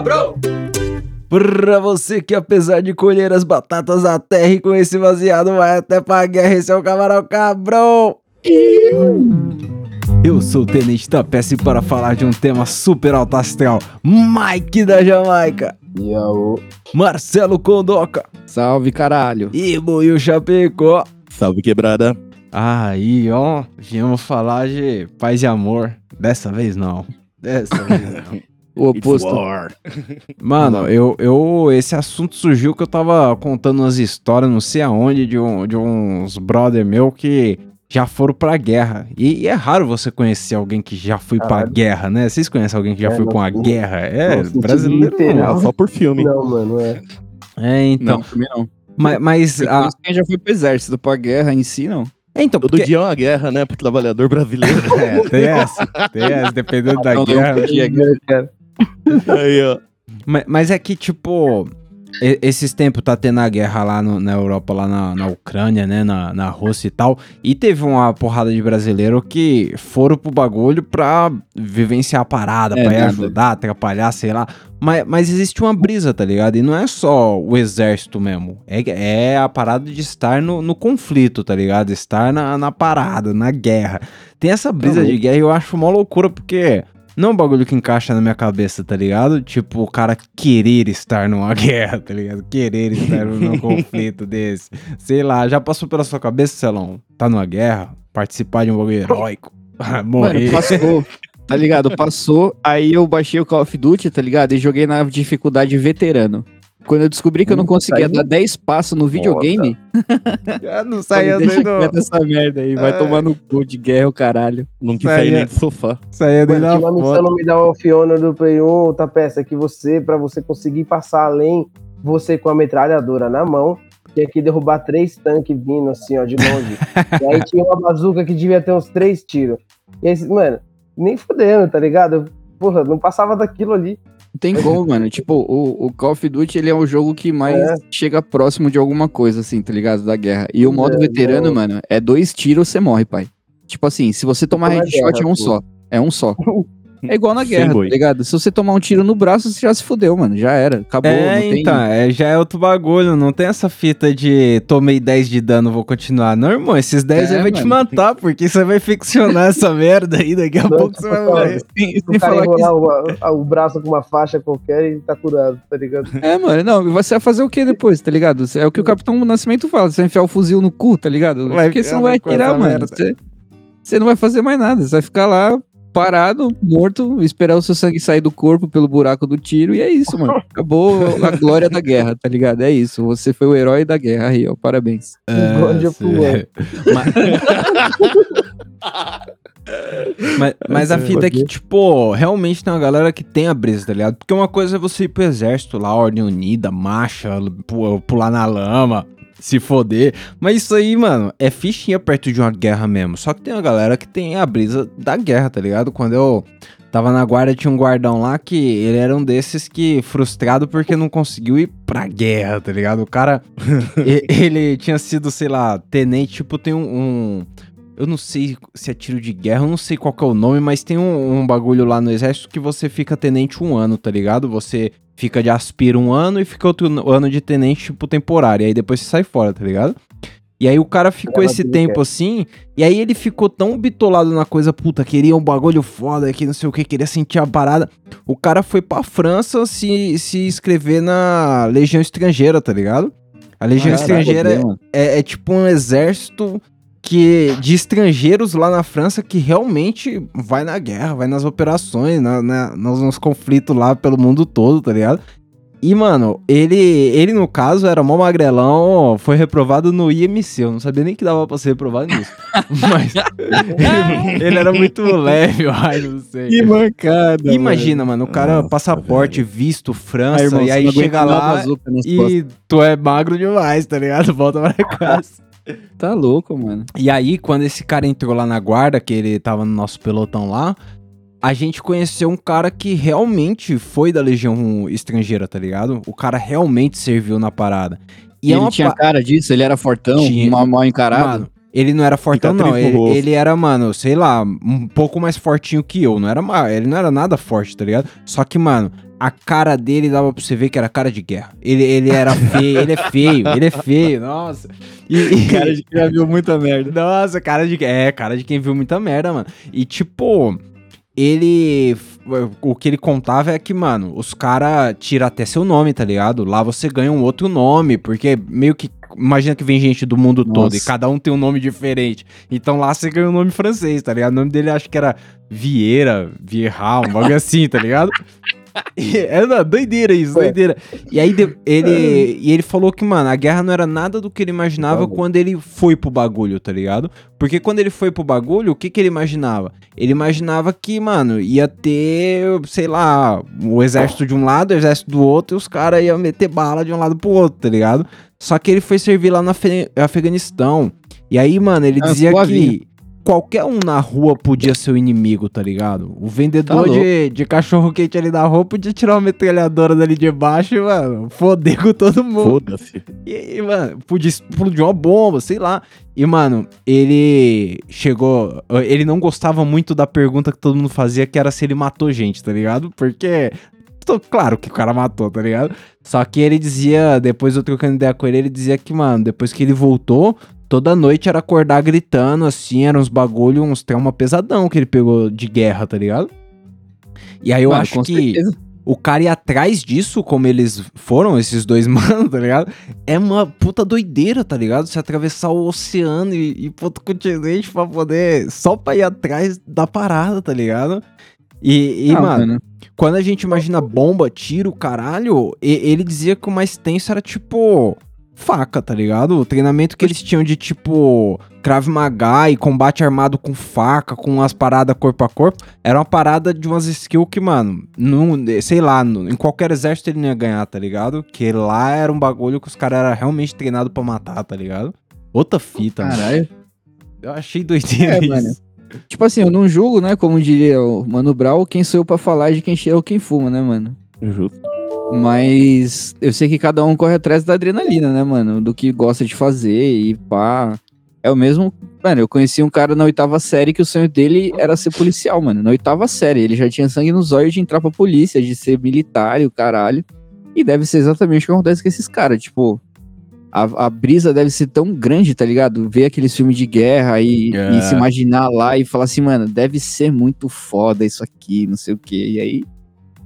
cabrão! Pra você que apesar de colher as batatas da terra e com esse baseado vai até pra guerra, esse é o camarão cabrão! Eu sou o Tenente da Peça e para falar de um tema super alto astral, Mike da Jamaica, Yo. Marcelo Condoca Salve, caralho. e Buiu Chapecó. Salve quebrada. Aí, ó, viemos falar de paz e amor. Dessa vez não. Dessa vez não. O oposto. Mano, eu, eu. Esse assunto surgiu que eu tava contando umas histórias, não sei aonde, de, um, de uns brother meu que já foram pra guerra. E, e é raro você conhecer alguém que já foi pra Caralho. guerra, né? Vocês conhecem alguém que já É, foi não, com a não. guerra? É, Não, brasileiro. literal. Não. Só por filme. Não, mano, é. É, então. Não, também não. Mas, mas a, quem já foi pro exército, pra guerra em si, não. é, então, Todo porque, dia é uma guerra, né, pro trabalhador brasileiro. é, tem essa, tem essa, dependendo da guerra. dia, Aí, ó. Mas, mas é que, tipo, esses tempos tá tendo a guerra lá no- na Europa, lá na, na Ucrânia, né? Na, na Rússia e tal. E teve uma porrada de brasileiro que foram pro bagulho pra vivenciar a parada, É, pra ir nada. ajudar, atrapalhar, sei lá. Mas, mas existe uma brisa, tá ligado? E não é só o exército mesmo. É, é a parada de estar no, no conflito, tá ligado? Estar na, na parada, na guerra. Tem essa brisa de guerra e eu acho uma loucura porque não é um bagulho que encaixa na minha cabeça, tá ligado? Tipo, o cara querer estar numa guerra, tá ligado? Querer estar num conflito desse. Sei lá, já passou pela sua cabeça, Celão? Tá numa guerra? Participar de um bagulho heróico? Morrer? Mano, passou. Tá ligado? Passou, aí eu baixei o Call of Duty, tá ligado? E joguei na dificuldade veterano. Quando eu descobri que eu não conseguia dar 10 passos no videogame, Já não saía deixa nem do... quieto essa merda aí, vai Ai. tomar no cu de guerra o caralho. Não quis sair é- nem do sofá. Saía nem Mano, da tinha uma missão foto. no Medal of Honor do Play 1, tá peça que você, pra você conseguir passar além, você com a metralhadora na mão, tinha que derrubar três tanques vindo assim, ó, de longe. e aí tinha uma bazuca que devia ter uns três tiros. E aí, mano, nem fudendo, tá ligado? Porra, não passava daquilo ali. Não tem como, mano. Tipo, o, o Call of Duty, ele é o jogo que mais É. chega próximo de alguma coisa, assim, tá ligado? Da guerra. E o modo É, veterano, não. mano, é dois tiros, você morre, pai. Tipo assim, se você tomar na headshot, guerra, é um pô. só. É um só. É igual na guerra, tá ligado? Se você tomar um tiro no braço, você já se fudeu, mano. Já era. Acabou. É, não tem... então, é, já é outro bagulho, não tem essa fita de tomei 10 de dano, vou continuar. Não, irmão, esses 10 É, aí vai te mano. matar, porque você vai ficcionar essa merda aí, daqui a Não, pouco você vai morrer. Sem, O cara falar que... enrolar o, o braço com uma faixa qualquer e tá curado, tá ligado? É, mano, não, você vai fazer o que depois, tá ligado? É o que o Capitão Nascimento fala, você vai enfiar o fuzil no cu, tá ligado? Vai Porque você não vai atirar, mano. Você, você não vai fazer mais nada, você vai ficar lá parado, morto, esperar o seu sangue sair do corpo pelo buraco do tiro e é isso, mano. Acabou a glória da guerra, tá ligado? É isso, você foi o herói da guerra aí, ó, parabéns. Sim. fui, Mas, mas a fita é que, tipo, realmente tem uma galera que tem a brisa, tá ligado? Porque uma coisa é você ir pro exército lá, ordem unida, marcha, pu- pular na lama, se foder. Mas isso aí, mano, é fichinha perto de uma guerra mesmo. Só que tem uma galera que tem a brisa da guerra, tá ligado? Quando eu tava na guarda, tinha um guardão lá que ele era um desses que, frustrado porque não conseguiu ir pra guerra, tá ligado? O cara, ele tinha sido, sei lá, tenente, tipo, tem um- um eu não sei se é tiro de guerra, eu não sei qual é o nome, mas tem um, um bagulho lá no exército que você fica tenente um ano, tá ligado? Você fica de aspira um ano e fica outro ano de tenente, tipo, temporário. E aí depois você sai fora, tá ligado? E aí o cara ficou esse tempo assim, e aí ele ficou tão bitolado na coisa, puta, queria um bagulho foda aqui, não sei o que, queria sentir a parada. O cara foi pra França se, se inscrever na Legião Estrangeira, tá ligado? A Legião Caralho, Estrangeira é, é tipo um exército que de estrangeiros lá na França que realmente vai na guerra, vai nas operações, na, na- nos, nos conflitos lá pelo mundo todo, tá ligado? E, mano, ele, ele no caso era mó magrelão, foi reprovado no IMC, eu não sabia nem que dava pra ser reprovado nisso. Mas ele era muito leve, eu acho, não sei. Que mancada. Imagina, mano, o cara, Nossa, passaporte, visto, França, Ah, irmão, e aí chega lá e tu é magro demais, tá ligado? Volta pra casa. Tá louco, mano. E aí, quando esse cara entrou lá na guarda, que ele tava no nosso pelotão lá, a gente conheceu um cara que realmente foi da Legião Estrangeira, tá ligado? O cara realmente serviu na parada. E é ele uma tinha pa- cara disso, ele era fortão, Tinha. mal, mal encarado. Mano, ele não era fortão, não. Ele, ele era, mano, sei lá, um pouco mais fortinho que eu. Não era Ele não era nada forte, tá ligado? Só que, mano, a cara dele dava pra você ver que era cara de guerra. Ele, ele era feio, ele é feio, ele é feio, nossa. E, e- Cara de que já viu muita merda. nossa, cara de. É, cara de quem viu muita merda, mano. E tipo, ele. O que ele contava é que, mano, os caras tiram até seu nome, tá ligado? Lá você ganha um outro nome, porque meio que. Imagina que vem gente do mundo todo e Nossa. cada um tem um nome diferente. Então lá você ganha um nome francês, tá ligado? O nome dele acho que era Vieira, Vieira, um bagulho assim, tá ligado? É não, doideira isso, doideira. E aí de- ele, e ele falou que, mano, a guerra não era nada do que ele imaginava quando ele foi pro bagulho, tá ligado? Porque quando ele foi pro bagulho, o que que ele imaginava? Ele imaginava que, mano, ia ter, sei lá, o exército de um lado, o exército do outro, e os caras iam meter bala de um lado pro outro, tá ligado? Só que ele foi servir lá no Afe- Afeganistão. E aí, mano, ele Ah, dizia que qualquer um na rua podia ser o inimigo, tá ligado? O vendedor Tá de, de cachorro quente ali na rua podia tirar uma metralhadora dali de baixo e, mano, foder com todo mundo. Foda-se. E, e, mano, podia explodir uma bomba, sei lá. E, mano, ele chegou. Ele não gostava muito da pergunta que todo mundo fazia, que era se ele matou gente, tá ligado? Porque. Claro que o cara matou, tá ligado? Só que ele dizia, depois eu trocando ideia com ele, ele dizia que, mano, depois que ele voltou, toda noite era acordar gritando, assim, eram uns bagulho, uns trauma pesadão que ele pegou de guerra, tá ligado? E aí eu Mano, acho com que certeza. o cara ir atrás disso, como eles foram, esses dois manos, tá ligado? É uma puta doideira, tá ligado? Você atravessar o oceano e ir pro outro continente pra poder. Só pra ir atrás da parada, tá ligado? E, e Ah, mano, quando a gente imagina bomba, tiro, caralho, e- ele dizia que o mais tenso era tipo. Faca, tá ligado? O treinamento que eles tinham de tipo. Krav Maga e combate armado com faca, com as paradas corpo a corpo, era uma parada de umas skills que, mano, não, sei lá, em qualquer exército ele não ia ganhar, tá ligado? Que lá era um bagulho que os caras eram realmente treinados pra matar, tá ligado? Outra fita, mano. Caralho. Eu achei doideira É, isso. mano. Tipo assim, eu não julgo, né? Como diria o Mano Brown, quem sou eu pra falar de quem cheira ou quem fuma, né, mano? Justo. Mas eu sei que cada um corre atrás da adrenalina, né, mano? Do que gosta de fazer e pá. É o mesmo. Mano, eu conheci um cara na oitava série que o sonho dele era ser policial, mano. Na oitava série. Ele já tinha sangue nos olhos de entrar pra polícia, de ser militar e o caralho. E deve ser exatamente o que acontece com esses caras. Tipo, a, a brisa deve ser tão grande, tá ligado? Ver aqueles filmes de guerra e, É. e se imaginar lá e falar assim, mano, deve ser muito foda isso aqui, não sei o quê. E aí.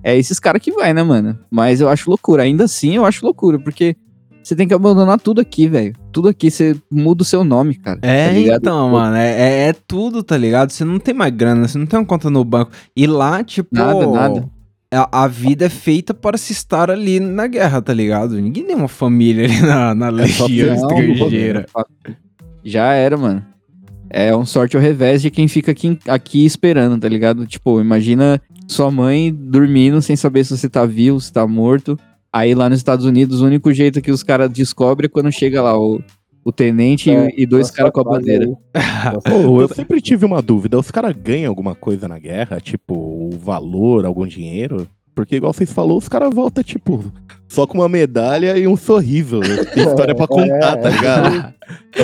É esses caras que vai, né, mano? Mas eu acho loucura. Ainda assim, eu acho loucura, porque você tem que abandonar tudo aqui, velho. Tudo aqui, você muda o seu nome, cara. É, tá então, mano, é, é- é tudo, tá ligado? Você não tem mais grana, você não tem uma conta no banco. E lá, tipo. Nada, nada. A, a vida é feita para se estar ali na guerra, tá ligado? Ninguém tem uma família ali na, na É legião estrangeira. Já era, mano. É um sorte ao revés de quem fica aqui, aqui esperando, tá ligado? Tipo, imagina sua mãe dormindo sem saber se você tá vivo, se tá morto. Aí lá nos Estados Unidos, o único jeito que os caras descobrem é quando chega lá o, o tenente e- É, e, dois caras com a bandeira. eu sempre tive uma dúvida. Os caras ganham alguma coisa na guerra? Tipo, o valor, algum dinheiro? Porque, igual vocês falaram, os caras voltam, tipo, só com uma medalha e um sorriso. Tem história pra contar, tá ligado?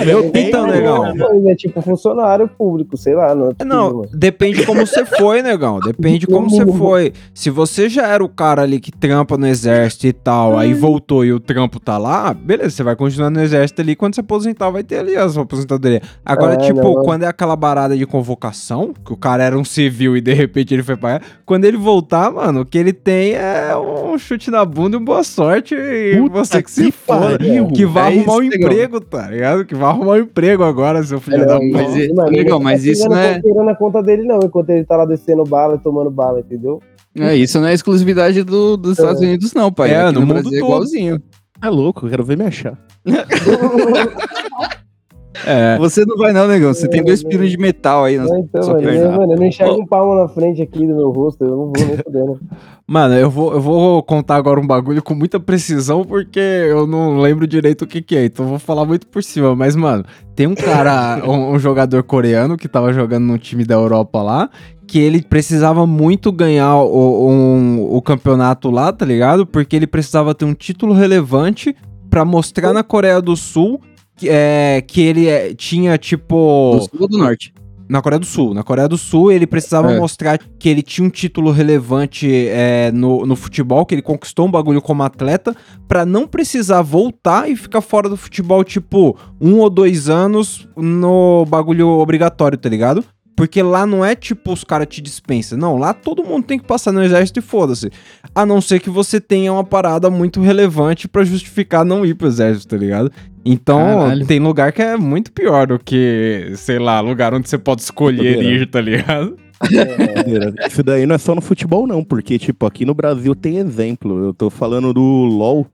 Meu Então, tempo, legal. Mas É tipo funcionário público, sei lá. Não, é É, Não, depende como você foi, negão. Depende como você foi. Se você já era o cara ali que trampa no exército e tal, aí voltou e o trampo tá lá, beleza, você vai continuar no exército ali. Quando você aposentar, vai ter ali a sua aposentadoria. Agora, É, tipo, não. quando é aquela barada de convocação, que o cara era um civil e de repente ele foi pra quando ele voltar, mano, o que ele tem é um chute na bunda e boa sorte. E Puta você que que se foda. Que vai É arrumar um emprego, tá ligado? Que vai arrumar um emprego agora, seu filho É, da não, puta. mas mano, legal, mas tá isso não é- conteúdo na conta dele, não, enquanto ele tá lá descendo bala e tomando bala, entendeu? É, isso não é exclusividade do- dos Estados Unidos, não, pai. É, Aqui no no, mundo Brasil é todo. igualzinho. É louco, eu quero ver me achar. É. Você não vai, não, negão. Você tem dois pinos de metal aí. na É, então, sua mano, perna. eu, mano, eu não enxergo um palmo na frente aqui do meu rosto, eu não vou nem fodendo. Mano, eu vou, eu vou contar agora um bagulho com muita precisão, porque eu não lembro direito o que que é, então eu vou falar muito por cima. Mas, mano, tem um cara, um, um jogador coreano que tava jogando num time da Europa lá, que ele precisava muito ganhar o, um- o campeonato lá, tá ligado? Porque ele precisava ter um título relevante pra mostrar na Coreia do Sul que, é, que ele é, tinha, tipo... Do sul ou do norte? Na Coreia do Sul. Na Coreia do Sul, ele precisava É. mostrar que ele tinha um título relevante é, no, no futebol, que ele conquistou um bagulho como atleta, pra não precisar voltar e ficar fora do futebol, tipo, um ou dois anos no bagulho obrigatório, tá ligado? Porque lá não é tipo os caras te dispensam. Não, lá todo mundo tem que passar no exército e foda-se. A não ser que você tenha uma parada muito relevante pra justificar não ir pro exército, tá ligado? Então, Caralho. tem lugar que é muito pior do que, sei lá, lugar onde você pode escolher ir, tá ligado? Isso daí não é só no futebol, não, porque, tipo, aqui no Brasil tem exemplo. Eu tô falando do LOL,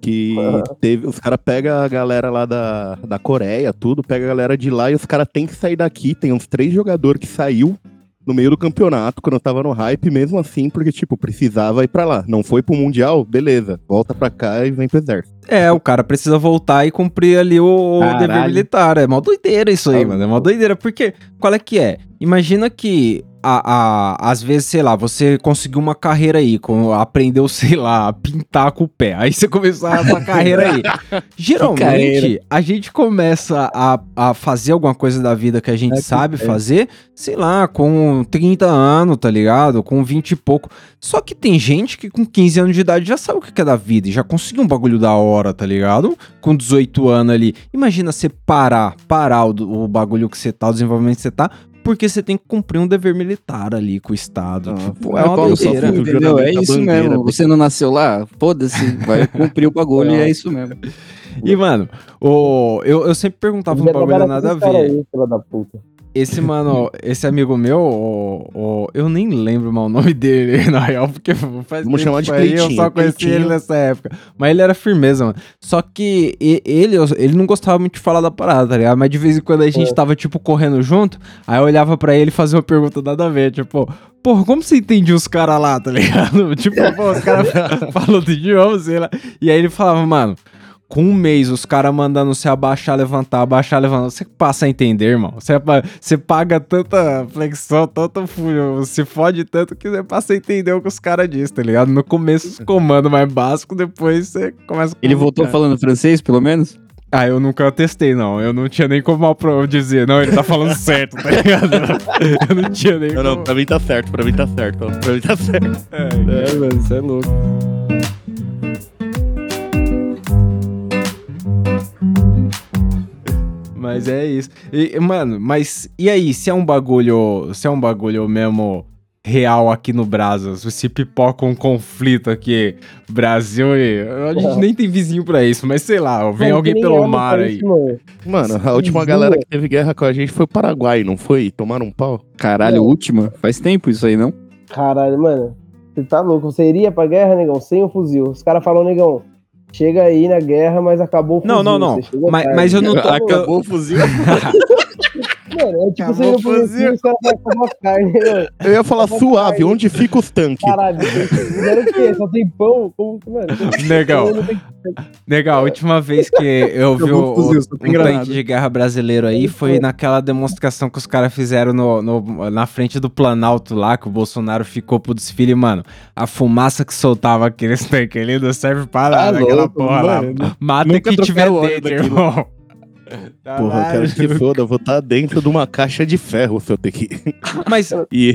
que teve. Os caras pegam a galera lá da, da Coreia, tudo, pega a galera de lá e os caras têm que sair daqui. Tem uns três jogadores que saiu no meio do campeonato, quando eu tava no hype, mesmo assim, porque, tipo, precisava ir pra lá. Não foi pro Mundial? Beleza, volta pra cá e vem pro exército. É, o cara precisa voltar e cumprir ali o, o Caralho. dever militar. É mó doideira isso aí, Ah, mano. É mó doideira. Porque, qual é que é? Imagina que, a, a, às vezes, sei lá, você conseguiu uma carreira aí, com, aprendeu, sei lá, a pintar com o pé. Aí você começou a sua carreira aí. Geralmente, carreira. a gente começa a, a fazer alguma coisa da vida que a gente É, sabe é. fazer, sei lá, com 30 anos, tá ligado? Com 20 e pouco. Só que tem gente que com 15 anos de idade já sabe o que é da vida e já conseguiu um bagulho da hora, tá ligado? Com 18 anos ali. Imagina você parar, parar o, o bagulho que você tá, o desenvolvimento que você tá, porque você tem que cumprir um dever militar ali com o Estado. Ah, tipo, É é uma cu, O entendeu? É isso bandeira, mesmo. Você não nasceu lá? Foda-se, vai cumprir o bagulho e é isso mesmo. E, mano, o, eu, eu sempre perguntava um bagulho nada a ver. Aí, da puta. Esse, mano, esse amigo meu, o, o- eu nem lembro mal o nome dele, na real, porque faz Vamos chamar de aí, Eu Cleitinho, só conheci Cleitinho. ele nessa época. Mas ele era firmeza, mano. Só que ele, ele não gostava muito de falar da parada, tá ligado? Mas de vez em quando a gente É. tava, tipo, correndo junto, aí eu olhava pra ele e fazia uma pergunta nada a ver, tipo... Porra, como você entendia os caras lá, tá ligado? Tipo, pô, os caras falam do idioma, sei lá. E aí ele falava, mano, com um mês os caras mandando você abaixar, levantar, abaixar, levantar, você passa a entender, irmão. Você, você paga tanta flexão, tanto se fode tanto que você passa a entender o que os caras dizem, tá ligado? No começo os comandos mais básicos, depois você começa a Ele voltou falando francês, pelo menos? Ah, eu nunca testei, não. Eu não tinha nem como dizer, não, ele tá falando certo, tá ligado? Eu não tinha nem Não, não, como... pra mim tá certo, pra mim tá certo, pra mim tá certo. É, mano, você é louco. Mas é isso. E, mano, mas e aí, se é um bagulho, se é um bagulho mesmo real aqui no Brasil, se pipoca um conflito aqui, Brasil e a gente nem tem vizinho pra isso, mas sei lá, vem Mano, alguém pelo ama mar aí. isso, mano. Mano, a última galera que teve guerra com a gente foi o Paraguai, não foi? Tomaram um pau? Caralho, Não. última? Faz tempo isso aí, não? Caralho, mano. Você tá louco? Você iria pra guerra, negão, sem o fuzil. Os caras falam, negão, chega aí na guerra, mas acabou o fuzil. Não, não, não. Mas, mas eu não tô. Acabou o fuzil. Mano, é tipo você fuzil, os caras carne. Eu ia falar suave, onde fica os tanques? Caralho, fizeram o quê? Só tem pão? Como que, mano? Legal. Legal, a última vez que eu vi o, o fuzil, um tanque de guerra brasileiro aí foi naquela demonstração que os caras fizeram no, no- na frente do Planalto lá, que o Bolsonaro ficou pro desfile, mano. A fumaça que soltava aqueles tanques ali não serve pra nada, Tá aquela louco, porra lá. mano. Mata Nunca quem tiver dentro, daquilo. Irmão. Porra, eu quero que foda, eu vou estar dentro de uma caixa de ferro se eu ter que. Mas,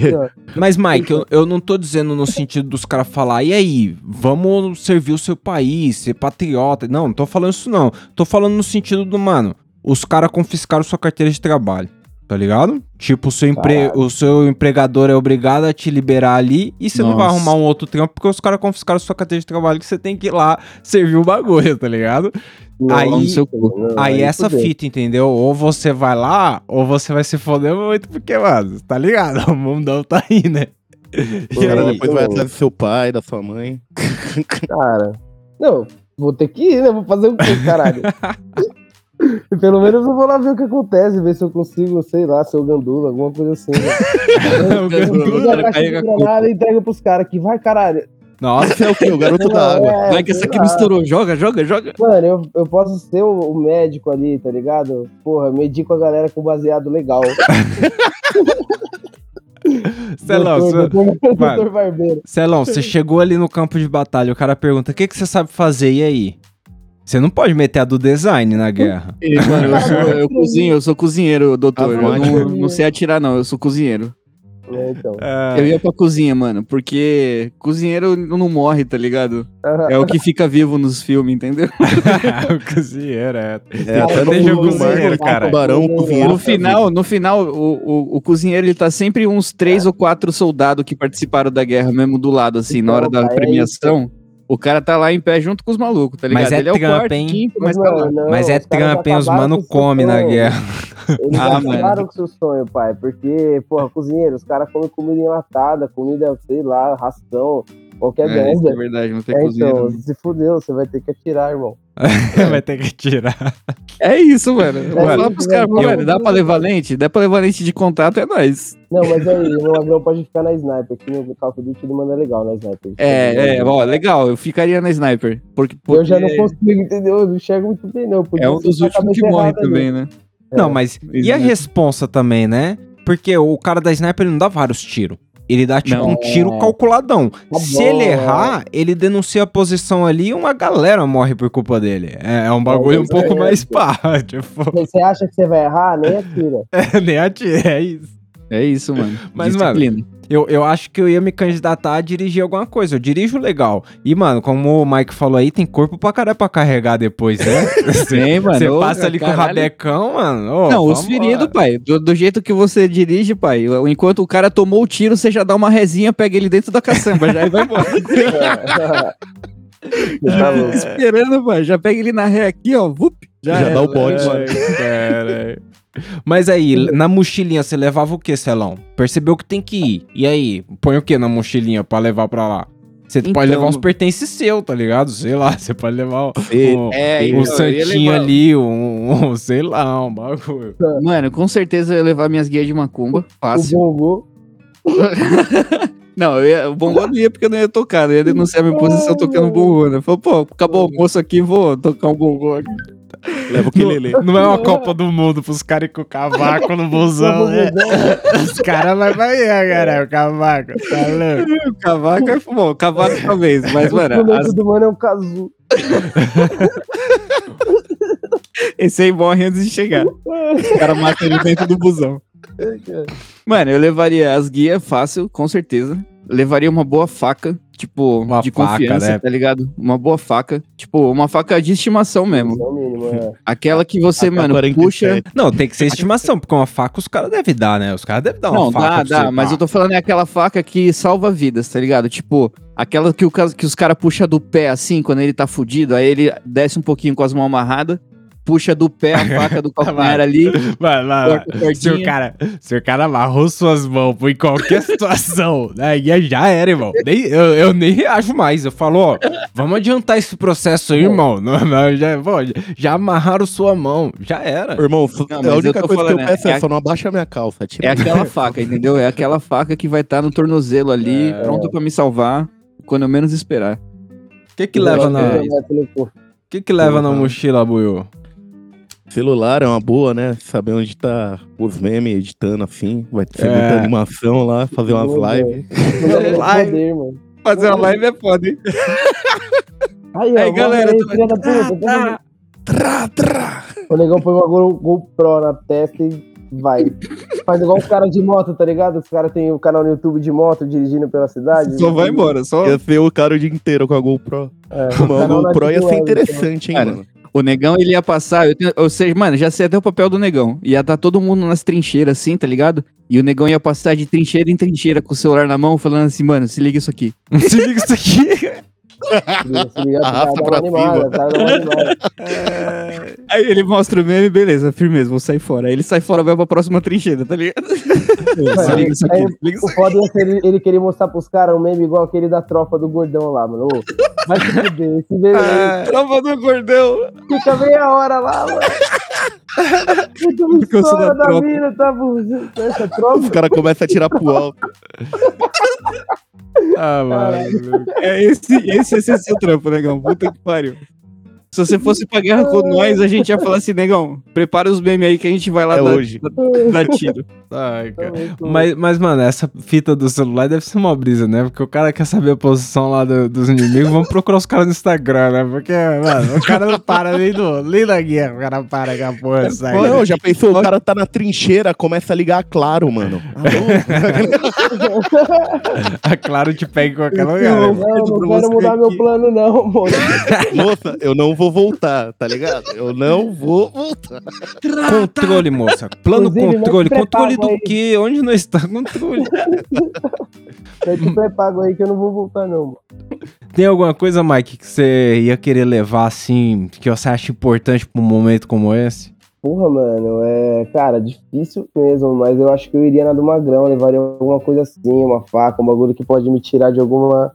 mas Mike, eu, eu não tô dizendo no sentido dos caras falar, e aí, vamos servir o seu país, ser patriota. Não, não tô falando isso não. Tô falando no sentido do, mano, os caras confiscaram sua carteira de trabalho. Tá ligado? Tipo, o seu, empre... o seu empregador é obrigado a te liberar ali e você não vai arrumar um outro trampo porque os caras confiscaram sua carteira de trabalho que você tem que ir lá servir o bagulho, tá ligado? Aí-. Não, Aí essa fudeu. fita, entendeu? Ou você vai lá, ou você vai se foder muito, porque, mano, tá ligado? O mundão tá aí, né? o E cara aí? depois vai atrás do seu pai, da sua mãe. Cara, não, vou ter que ir, né? Vou fazer o quê, caralho? Pelo menos eu vou lá ver o que acontece, ver se eu consigo, sei lá, ser o gandula, alguma coisa assim. Né? O Eu gandula, pego a caixa carrega de granada e entrego pros caras aqui, vai, caralho. Nossa, é o quê? O garoto da água. É, Vai que essa aqui misturou. Joga, joga, joga. Mano, eu, eu posso ser o, o médico ali, tá ligado? Porra, medico a galera com baseado legal. Celão, doutor, você- doutor, Mano. doutor Barbeiro. Celão, você chegou ali no campo de batalha, o cara pergunta, o que, que você sabe fazer, e aí? Você não pode meter a do design na guerra. E, mano, eu, sou, eu cozinho, eu sou cozinheiro, doutor. Eu Avante. não, não sei atirar, não, eu sou cozinheiro. É, então. Eu ia pra cozinha, mano, porque cozinheiro não morre, tá ligado? É o que fica vivo nos filmes, entendeu? o cozinheiro, é. É, até deixa o cozinheiro, cara. Tubarão, o cozinheiro. No final, no final, o, o, o cozinheiro ele tá sempre uns três ou quatro soldados que participaram da guerra mesmo do lado, assim, na hora da Então, é premiação. O cara tá lá em pé junto com os malucos, tá ligado? Mas é ele é o trampa, quarto, hein? quinto, Mas, mas tá não, Mas é trampa, hein? Os mano come na guerra. Eles Ah, mano. acabaram com seu sonho, pai. Porque, porra, cozinheiro, os caras comem comida enlatada, comida, sei lá, ração, qualquer É, merda. é verdade, não tem É, cozinheiro. então, se fudeu, você vai ter que atirar, irmão. Vai ter que tirar. É isso, mano. É falar isso, pros caras, velho. mano, dá pra levar lente? Dá pra levar lente de contato, é nóis. Não, mas aí, o Magrão pode ficar na sniper, que no Call of Duty ele manda legal na sniper. É, é, ó, legal, eu ficaria na sniper. Porque, Eu já não porque consigo, entendeu? Eu não enxergo muito bem, não. É um dos a últimos que morre ali. também, né? Não, mas e a responsa também, né? Porque o cara da sniper ele não dá vários tiros. Ele dá tipo Não. um tiro calculadão. Tá Se ele errar, ele denuncia a posição ali e uma galera morre por culpa dele. É, é um bagulho um pouco é- mais pá. Tipo, Você acha que você vai errar? Nem atira. nem atira, é isso. É isso, mano. Mas, Disciplina. Eu, eu acho que eu ia me candidatar a dirigir alguma coisa. Eu dirijo legal. E, mano, como o Mike falou aí, tem corpo pra caralho pra carregar depois, né? Tem, mano. Você Ô, passa ali com o caralho. rabecão, mano. ô, Não, os feridos, pai. Do, do jeito que você dirige, pai. Enquanto o cara tomou o tiro, você já dá uma resinha, pega ele dentro da caçamba já e vai embora. Tá. Esperando, pai. Já pega ele na ré aqui, ó. Vup, já, Já era. dá o bonde. Ai, caralho. Mas aí, na mochilinha, você levava o que, Celão? Percebeu que tem que ir. E aí, põe o que na mochilinha pra levar pra lá? Você Então- pode levar uns pertences seu, tá ligado? Sei lá, você pode levar um, um, É, um então, eu ia santinho levar- ali, um, um, sei lá, um bagulho. Mano, com certeza eu ia levar minhas guias de macumba. O Fácil. bongo. Não, eu ia, o bongo eu não ia porque eu não ia tocar, né? Eu ia denunciar minha posição tocando bongo, né? Falei, pô, acabou o almoço aqui, vou tocar um bongo aqui. Leva o quelele. Não é uma Copa do Mundo pros caras ir com o cavaco no busão, né? Os caras vão pra aí, cara, o cavaco, tá louco? O cavaco é bom, o cavaco talvez, mas, O mano, instrumento as- do mano é um casu. esse aí morre antes de chegar. O cara mata ele dentro do busão. Mano, eu levaria as guias fácil, com certeza. Levaria uma boa faca, tipo, Uma de faca, confiança, né? tá ligado? Uma boa faca. Tipo, uma faca de estimação mesmo. É mínimo, é. Aquela que você, mano, AK-47. puxa. Não, tem que ser estimação, porque uma faca os caras devem dar, né? Os caras devem dar uma Não, faca. dá, pra dá, você, mas pá. eu tô falando é aquela faca que salva vidas, tá ligado? Tipo, aquela que, o, que os caras puxam do pé assim, quando ele tá fudido, aí ele desce um pouquinho com as mãos amarradas, puxa do pé a faca do calcanhar ali, Vai, vai, Se o, cara, se o cara amarrou suas mãos em qualquer situação, aí já era, irmão. Nem, eu, eu nem reajo mais. Eu falo, ó, vamos adiantar esse processo aí, irmão. Não, não, já, pô, já amarraram sua mão. Já era. Irmão, Não, a única eu tô coisa falando, que eu peço é é, só não abaixa a minha calça. Tira É aquela faca, entendeu? É aquela faca que vai estar no tornozelo ali, É. pronta pra me salvar, quando eu menos esperar. O que que leva na, corpo. que que leva na mochila, Buiu? Celular é uma boa, né? Saber onde tá os memes editando assim. Vai ter É. muita animação lá, fazer umas lives. Live. Fazer uma live é foda, hein? Aí, Aí, ó, galera, aí, tu- filha da puta, tá Trá, trá. O negão põe uma Go- GoPro na testa e vai. Faz igual os caras de moto, tá ligado? Os caras têm o canal no YouTube de moto dirigindo pela cidade. Só vai embora, só. Ia ser o cara o dia inteiro com a GoPro. É, Uma GoPro ia ser Web, interessante, hein, Cara, mano? O negão, ele ia passar, eu tenho- ou seja, mano, já sei até o papel do negão. Ia estar todo mundo nas trincheiras, assim, tá ligado? E o negão ia passar de trincheira em trincheira com o celular na mão, falando assim, mano, se liga isso aqui. Se liga isso aqui. Arrasta pra animada, animada. Aí ele mostra o meme, beleza, firmeza, vou sair fora. Aí ele sai fora, vai pra próxima trincheira, tá ligado? se liga isso aqui, Aí, O foda ia ser ele, ele querer mostrar pros caras um meme igual aquele da tropa do gordão lá, mano. Ô, vai se fuder, esse meme aí Tropa do gordão. fica meia hora lá, mano. Porque eu sou da da tropa. vida, tá bom? Essa Os tropa. caras começam a tirar pro alto. Ah, mano. É esse, esse, esse é seu trampo, negão. Puta que pariu. Se você fosse pra guerra com nós, a gente ia falar assim, negão, prepara os memes aí que a gente vai lá É dar, hoje. dar- dar tiro. Ai, cara. muito- Mas, mas, mano, essa fita do celular deve ser uma brisa, né? Porque o cara quer saber a posição lá do- dos inimigos, vamos procurar os caras no Instagram, né? Porque, mano, o cara não para nem, do, nem da guerra, o cara para com a porra, sai. Não, já pensou? O cara tá na trincheira, começa a ligar claro, mano. A Claro te pega em qualquer lugar. Não, né? não, quero mudar meu plano, não, amor. Moça, eu não vou voltar, tá ligado? Eu não vou voltar. Controle, moça. Plano Inclusive, controle. mete Controle do aí. quê? Onde não está controle? Eu te pré-pago aí que eu não vou voltar, não, mano. Tem alguma coisa, Mike, que você ia querer levar assim, que você acha importante pra um momento como esse? Porra, mano, é. Cara, difícil mesmo, mas eu acho que eu iria na do Magrão, levaria alguma coisa assim, uma faca, um bagulho que pode me tirar de alguma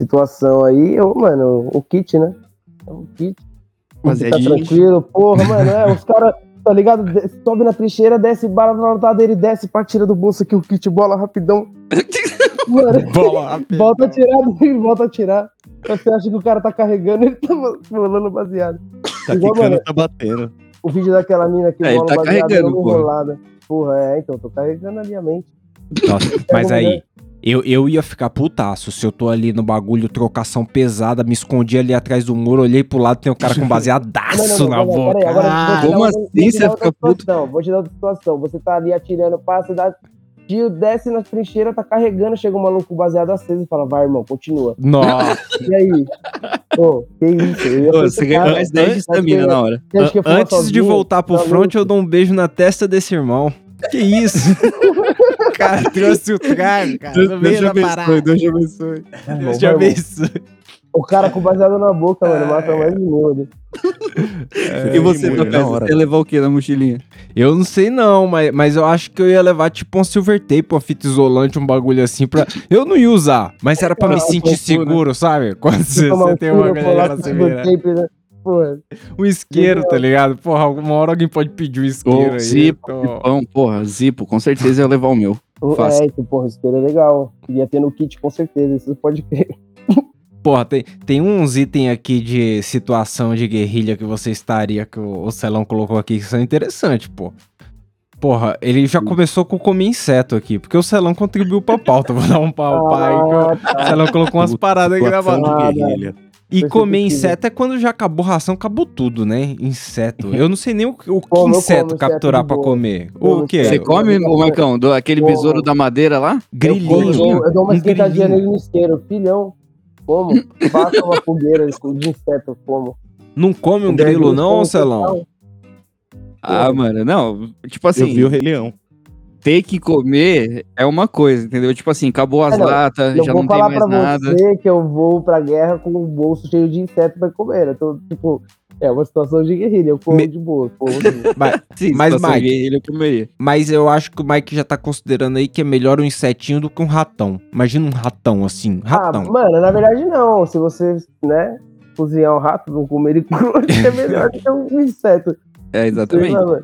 situação aí. Eu, mano, o kit, né? O kit. Mas Ficar é de- tranquilo, porra, mano, é, os caras, tá ligado? Sobe na trincheira, desce bala na notadeira, desce pra tira do bolso aqui o kit, bola rapidão. Mano, Bola, volta a tirar, volta a tirar. Você acha que o cara tá carregando, ele tá rolando baseado. Tá Igual, mano. tá batendo. O vídeo daquela mina que É, bola tá baseado carregando, porra. enrolada. Porra, é, então, tô carregando a mente. Nossa, mas aí, eu, eu ia ficar putaço se eu tô ali no bagulho, trocação pesada, me escondi ali atrás do muro, olhei pro lado, tem um cara com baseadaço na boca. agora Ah, como uma- assim vou te você dar outra fica puto? situação, Vou te dar outra situação. Você tá ali atirando, passa, dá tiro, desce na trincheira, tá carregando, chega um maluco com baseado aceso e fala, vai, irmão, continua. Nossa, E aí? Pô, que isso? Eu Ô, você ganhou mais 10 de estamina na hora. Antes de voltar pro Tá front, eu dou um beijo na testa desse irmão. Que isso? o cara trouxe o trago, cara, meio da parada. Deus te abençoe. Vai, Deus te abençoe. O cara com baseado na boca, mano, mata mais de mil ali. E você, da hora. você ia levar o que na mochilinha? Eu não sei não, mas, mas eu acho que eu ia levar tipo um silver tape, uma fita isolante, um bagulho assim pra... Eu não ia usar, mas era pra me sentir seguro, sabe? Quando você, você tem uma se silver tape, né? Porra, Um isqueiro, tá ligado? Porra, alguma hora alguém pode pedir um isqueiro Ô, aí. Zipo, então- Zipão, porra, Zipo, com certeza ia levar o meu. o- Fácil. é, isso, porra, isqueiro é legal. Ia ter no kit, com certeza, isso pode crer. Porra, tem, tem uns itens aqui de situação de guerrilha que você estaria, que o, o Celão colocou aqui, que são interessantes, pô. Porra, ele já começou com comer inseto aqui, porque o Celão contribuiu pra pauta. Vou dar um pau pra aí, que Ah, o Celão colocou umas paradas aqui na E comer inseto é quando já acabou a ração, acabou tudo, né? Inseto. Eu não sei nem o, o que Como eu inseto como capturar inseto de pra boa. comer. Como O quê? Você come, eu- ô Marcão, do, aquele Como? besouro da madeira lá? Eu, Grilinho. dou, eu dou uma um esquentadinha nele no isqueiro. Filhão, como? Faça uma fogueira de inseto, como? Não come um grilo não, Celão? Ah, mano, não. Tipo assim, eu vi o Rei Leão. Ter que comer é uma coisa, entendeu? Tipo assim, acabou as É, não, latas, Eu já vou não tem falar mais pra nada. você que eu vou pra guerra com o bolso cheio de inseto pra comer. Eu tô, tipo, é uma situação de guerrilha. Eu como Me- de boa. Como assim. Mas, Sim, Mas, Mike- ele comeria. mas eu acho que o Mike já tá considerando aí que é melhor um insetinho do que um ratão. Imagina um ratão assim, ah, ratão. mano, na verdade não. Se você, né, cozinhar um rato, não comer ele cru, é melhor do que um inseto. É, exatamente. Lá.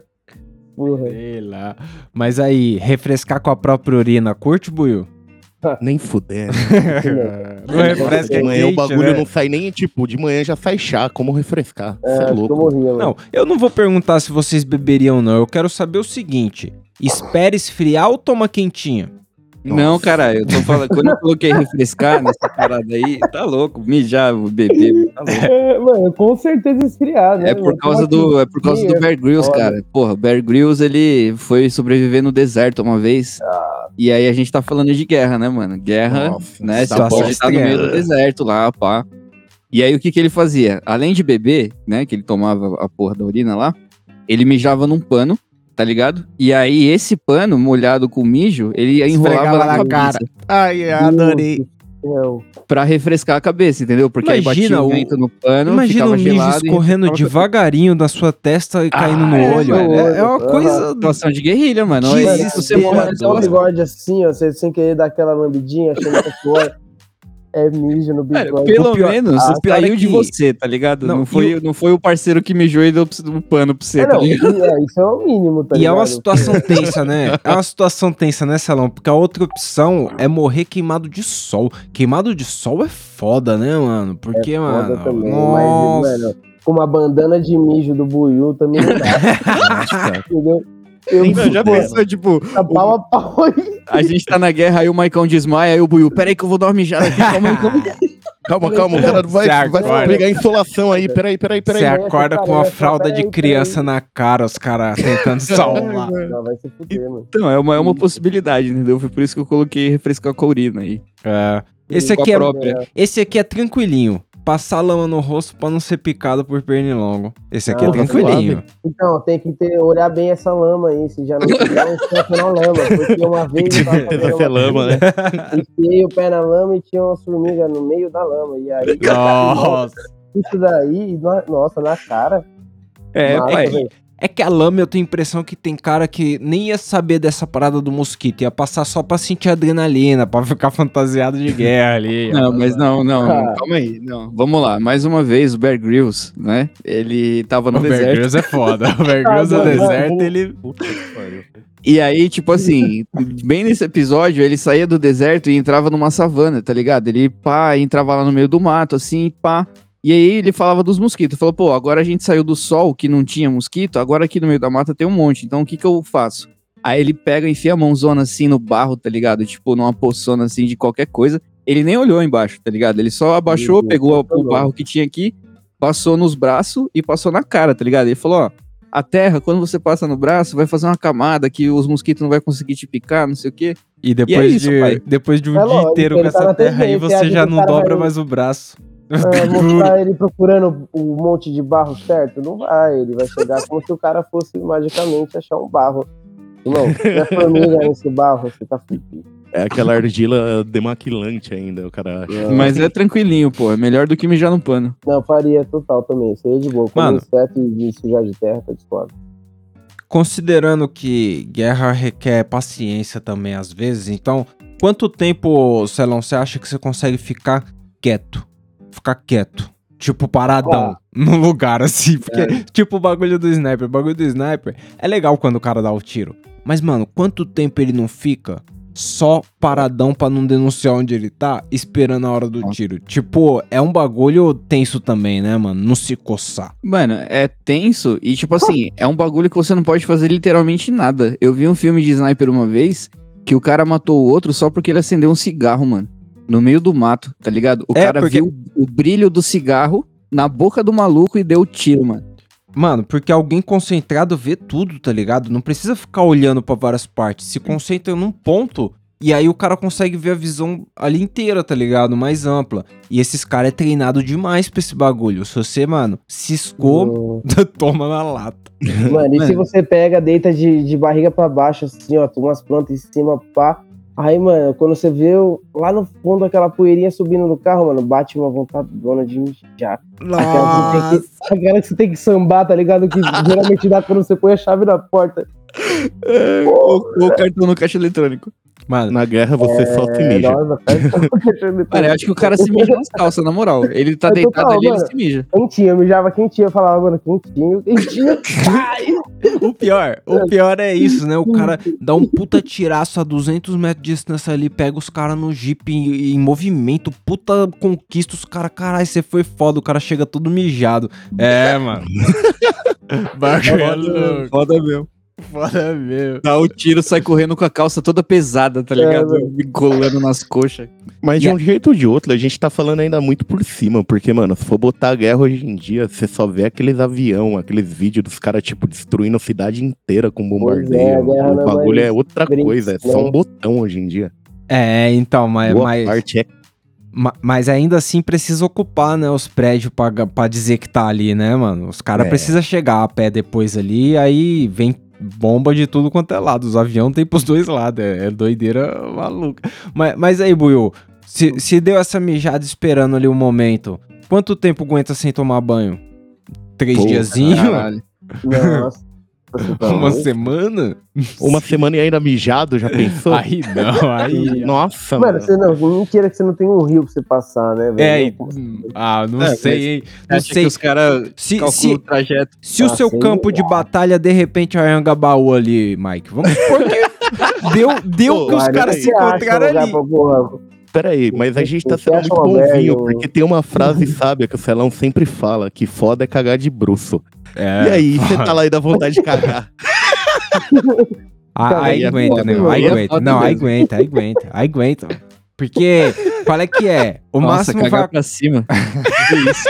Porra. Sei lá. Mas aí, refrescar com a própria urina, curte, Buiu? Nem fuder. né? Não refresca de manhã quente, o bagulho né? não sai nem, tipo, de manhã já sai chá. Como refrescar? É, É, louco. mano. Não, eu não vou perguntar se vocês beberiam, não. Eu quero saber o seguinte: espera esfriar ou toma quentinha? Não, caralho, eu tô falando, quando eu coloquei refrescar nessa parada aí, tá louco, mijar, beber, tá louco. É, mano, com certeza esfriar, né? É por causa do, é por causa do Bear Grylls, cara. Porra, Bear Grylls, ele foi sobreviver no deserto uma vez. E aí a gente tá falando de guerra, né, mano? Guerra, Nossa, né? Você situação pode estar no meio do deserto lá, pá. E aí o que que ele fazia? Além de beber, né, que ele tomava a porra da urina lá, ele mijava num pano, tá ligado? E aí esse pano molhado com mijo, ele enrolava na, na cabeça cara. Ai, céu. pra refrescar a cabeça, entendeu? Porque aí Imagina batia o vento no pano, Imagina ficava o mijo gelado escorrendo refrescava a devagarinho da sua testa e caindo no é, olho. É, é uma coisa. Situação de guerrilha, mano. Olha Desespero. isso, você morre Mano, só o bigode assim, ó, você sem querer dar aquela lambidinha, achando que é. É mijo no Cara, bigode. pelo pior- menos o pior saiu é de que- você, tá ligado? Não, Não, foi, não foi o parceiro que mijou e deu o pano pra você, É, tá não, ligado? e- é, isso é o mínimo, tá E é ligado? uma situação tensa, né? É uma situação tensa, né, Celão? Porque a outra opção é morrer queimado de sol. Queimado de sol é foda, né, mano? Porque, É Foda mano. também, nossa. mas, mano, com uma bandana de mijo do Buiu também não dá, Nossa. entendeu? Eu, já pensou, tipo, tá pau a pau aí. a gente tá na guerra, aí o Maicão desmaia, aí o Buiu, peraí que eu vou dar uma mijada aqui, calma aí, calma aí. Calma, calma, o cara vai, Você vai acorda. pegar insolação aí. Peraí, peraí, Você peraí. Peraí, acorda com uma fralda de criança na cara, os caras tentando salvar. Não, vai se fuder, mano. Então, é uma, é uma possibilidade, entendeu? Foi por isso que eu coloquei refrescar com a urina aí. É. Esse aqui é, esse aqui é tranquilinho. Passar lama no rosto pra não ser picado por pernilongo. Esse aqui Ah, é tranquilinho. Então, tem que ter, olhar bem essa lama aí, se já não tiver, enfiar na lama. Porque uma vez eu tava fazendo é uma lama, né? enfiei o pé na lama e tinha uma formiga no meio da lama. E aí, Nossa. isso daí, no- nossa, na cara. É, pai. É que a lama eu tenho a impressão que tem cara que nem ia saber dessa parada do mosquito, ia passar só pra sentir adrenalina, pra ficar fantasiado de guerra ali. Não, mas não, não, não, Ah. calma aí. Não. Vamos lá, mais uma vez, o Bear Grylls, né? Ele tava no O Bear deserto. Grylls é foda. O Bear Grylls no não, não, deserto, ele. E aí, tipo assim, bem nesse episódio, ele saía do deserto e entrava numa savana, tá ligado? Ele, pá, entrava lá no meio do mato, assim, pá. E aí ele falava dos mosquitos. Falou, pô, agora a gente saiu do sol, que não tinha mosquito, agora aqui no meio da mata tem um monte. Então o que que eu faço? Aí ele pega, enfia a mãozona assim no barro, tá ligado? Tipo, numa poçona assim de qualquer coisa. Ele nem olhou embaixo, tá ligado? Ele só abaixou, pegou tá o barro que tinha aqui, passou nos braços e passou na cara, tá ligado? Ele falou, ó, a terra, quando você passa no braço, vai fazer uma camada que os mosquitos não vai conseguir te picar, não sei o quê. E depois, isso, de, pai. depois de um É dia lógico, inteiro com tá essa terra aí, você já não dobra mais o braço. É, mostrar ele procurando o monte de barro certo? Não vai, ele vai chegar como se o cara fosse magicamente achar um barro. Não, se é formiga nesse barro, você tá fudido. É aquela argila demaquilante ainda, o cara acha. Mas é tranquilinho, pô. É melhor do que mijar no pano. Não, faria total também, seria de boa. Mano. inseto e sujar de terra, tá de suave. Considerando que guerra requer paciência também às vezes, então, quanto tempo, Celão, você acha que você consegue ficar quieto? Ficar quieto. Tipo, paradão, no lugar, assim. Porque, tipo, o bagulho do sniper. O bagulho do sniper é legal quando o cara dá o tiro. Mas, mano, quanto tempo ele não fica só paradão pra não denunciar onde ele tá, esperando a hora do tiro? Tipo, é um bagulho tenso também, né, mano? Não se coçar. Mano, é tenso e, tipo assim, é um bagulho que você não pode fazer literalmente nada. Eu vi um filme de sniper uma vez que o cara matou o outro só porque ele acendeu um cigarro, mano. No meio do mato, tá ligado? O É, cara porque- viu o brilho do cigarro na boca do maluco e deu o tiro, mano. Mano, porque alguém concentrado vê tudo, tá ligado? Não precisa ficar olhando pra várias partes. Se concentra num ponto e aí o cara consegue ver a visão ali inteira, tá ligado? Mais ampla. E esses caras é treinado demais pra esse bagulho. Se você, mano, ciscou, toma na lata. Mano, e se você pega, deita de, de barriga pra baixo, assim, ó, tem umas plantas em cima, pá. Aí, mano, quando você vê lá no fundo aquela poeirinha subindo no carro, mano, bate uma vontade dona de mijar. Aquela que, que, aquela que você tem que sambar, tá ligado? Que geralmente dá quando você põe a chave na porta. Ou o cartão no caixa eletrônico. Mano, Na guerra você só se É, mija. Cara, eu acho que o cara se mija nas calças, na moral. Ele tá É deitado ali, ele se mija. Quentinho, eu mijava quentinho, eu falava, mano, quentinho, quentinho. O pior, o pior é isso, né? O cara dá um puta tiraço a 200 metros de distância ali, pega os caras no jeep em, em movimento, puta conquista os caras, caralho, você foi foda, o cara chega todo mijado. É, mano. Bagulho é. Foda mesmo. Foda mesmo. Dá o tiro, sai correndo com a calça toda pesada, tá ligado? Me colando nas coxas. Mas de um jeito ou de outro, a gente tá falando ainda muito por cima, porque, mano, se for botar a guerra hoje em dia, você só vê aqueles avião, aqueles vídeos dos caras, tipo, destruindo a cidade inteira com bombardeio. é, a guerra o é bagulho é outra coisa, é só um botão hoje em dia. É, então, mas, Boa mas, parte é ma- mas ainda assim precisa ocupar, né, os prédios pra dizer que tá ali, né, mano? Os caras É. precisam chegar a pé depois ali, aí vem bomba de tudo quanto é lado. Os aviões tem pros dois lados, é, é doideira maluca. Mas, mas aí, Buiu, se, se deu essa mijada esperando ali o momento, quanto tempo aguenta sem tomar banho? Três Pô. Nossa. Uma semana? Uma semana e ainda mijado, já pensou? Aí não, aí. Nossa, Mano, mano. você não, mentira que você não tem um rio pra você passar, né, velho? É, e- Não, ah, não É, sei, hein? Não Acha sei. que os caras Se, se, o trajeto. se o Ah, seu campo de batalha, de repente, é Anhangabaú ali, Mike, vamos supor que deu, deu Pô, que os Cara, caras se um encontraram ali. pra porra? Pera aí, mas a gente tá sendo muito bonzinho, porque tem uma frase sábia que o Celão sempre fala, que foda é cagar de bruxo. É. E aí, você tá lá e dá vontade de cagar. Ah, aí Aí é aguenta, né? Aí é aguenta. foda Não, aí aguenta, aí aguenta, aí aguenta. Porque, qual é que é? O Nossa, máximo cagar vai... pra cima. Que isso?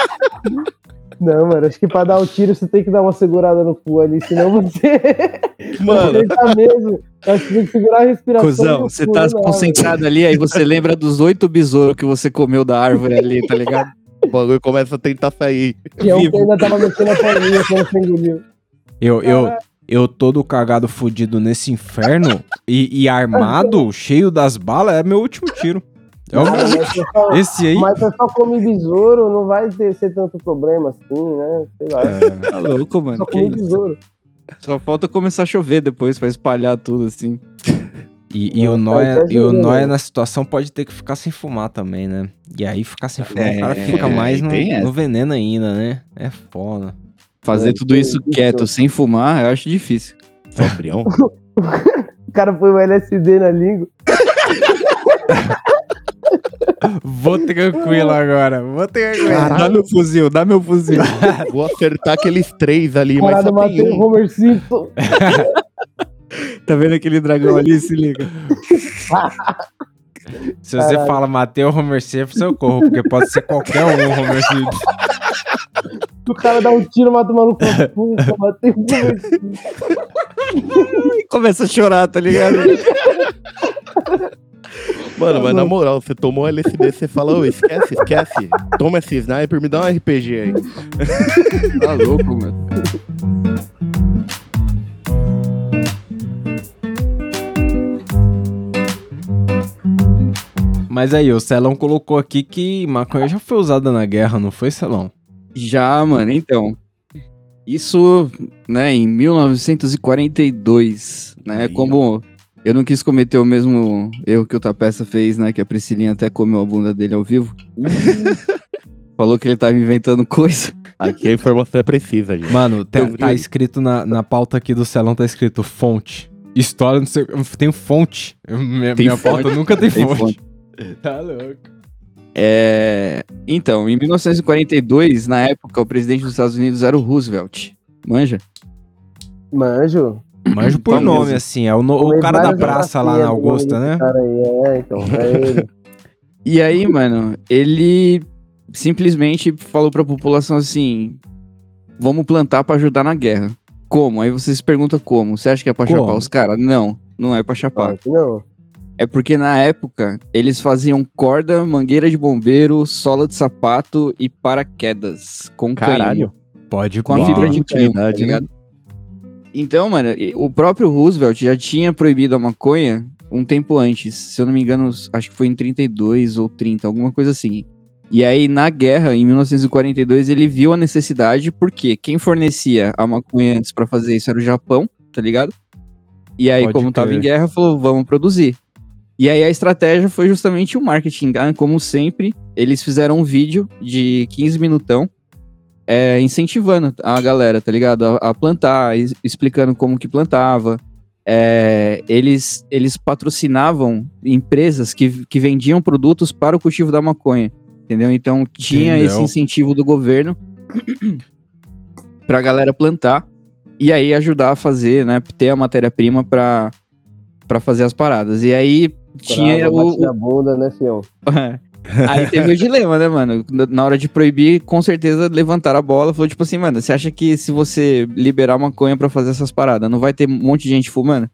Não, mano, acho que pra dar o tiro você tem que dar uma segurada no cu ali, senão você. Mano, você tá mesmo. Acho que tem que segurar a respiração. Cusão, você cu, tá dá, concentrado ali, aí você lembra dos oito besouros que você comeu da árvore ali, tá ligado? O bagulho começa a tentar sair. Que é vivo. que ainda tava mexendo a perninha quando você engoliu. Eu, eu, eu todo cagado fudido nesse inferno e, e armado, cheio das balas, é meu último tiro. É o meu... só- Esse aí... Mas você só come besouro, não vai ter, ser tanto problema assim, né? Sei lá. Tá louco, mano. Só come besouro. Só falta começar a chover depois pra espalhar tudo assim. E, e o Tá Noia, e o Noia na situação pode ter que ficar sem fumar também, né? E aí ficar sem fumar, É, o cara fica é, mais no, no veneno ainda, né? É foda. Fazer É, tudo isso quieto, sem fumar, eu acho difícil. Sobrião. O cara põe o LSD na língua. Vou tranquilo agora, vou tranquilo. Caralho. Dá meu fuzil, dá meu fuzil. Vou acertar aqueles três ali, mas Parada só tem um. Homer Simpson. tá vendo aquele dragão ali? Se liga. Se você Caralho. fala matei o Homer Simpson, eu corro, porque pode ser qualquer um o Homer Simpson. O cara dá um tiro, mata o maluco. Puta, matei o Homer Simpson. Começa a chorar, tá ligado? Mano, mas na moral, você tomou LSD, você fala, ô, esquece, esquece. Toma esse sniper, me dá um RPG aí. tá louco, mano. Mas aí, o Celão colocou aqui que maconha já foi usada na guerra, não foi, Celão? Já, mano, então. Isso, né, em 1942, né, Aí, como eu não quis cometer o mesmo erro que o Tapeça fez, né, que a Priscilinha até comeu a bunda dele ao vivo. Falou que ele tava inventando coisa. Aqui a informação é precisa, gente. Mano, tá, tá escrito na, na pauta aqui do Celão, tá escrito fonte. História, não sei, tem fonte. Minha, Tem minha fonte, pauta nunca tem, tem fonte. Tá louco. É... Então, em 1942, na época, o presidente dos Estados Unidos era o Roosevelt. Manja? Manjo. Manjo por Vamos nome, mesmo. assim, é o, no- o cara da praça lá na Augusta, né? desse Cara aí, é, então, é ele. E aí, mano, ele simplesmente falou pra população assim: vamos plantar pra ajudar na guerra. Como? Aí você se pergunta como? Você acha que é pra Como? chapar os caras? Não, não é pra chapar. Claro que não. É porque na época eles faziam corda, mangueira de bombeiro, sola de sapato e paraquedas com Caralho. canhão, Pode com a fibra de canhão, tá né? ligado? Então, mano, o próprio Roosevelt já tinha proibido a maconha um tempo antes. Se eu não me engano, acho que foi em 32 ou 30, alguma coisa assim. E aí, na guerra, em 1942, ele viu a necessidade, porque quem fornecia a maconha antes pra fazer isso era o Japão, tá ligado? E aí, Pode como tava em crer. guerra, falou, vamos produzir. E aí a estratégia foi justamente o marketing. Ah, Como sempre, eles fizeram um vídeo de 15 minutão é, incentivando a galera, tá ligado? A, a plantar, es- explicando como que plantava. É, eles, eles patrocinavam empresas que, que vendiam produtos para o cultivo da maconha, entendeu? Então tinha Entendeu. esse incentivo do governo pra galera plantar e aí ajudar a fazer, né? Ter a matéria-prima pra fazer as paradas. E aí tinha o, bunda, né, fião? Aí teve o dilema, né, mano? Na- Na hora de proibir, com certeza levantaram a bola. Falou tipo assim, mano, você acha que se você liberar maconha pra fazer essas paradas, não vai ter um monte de gente fumando?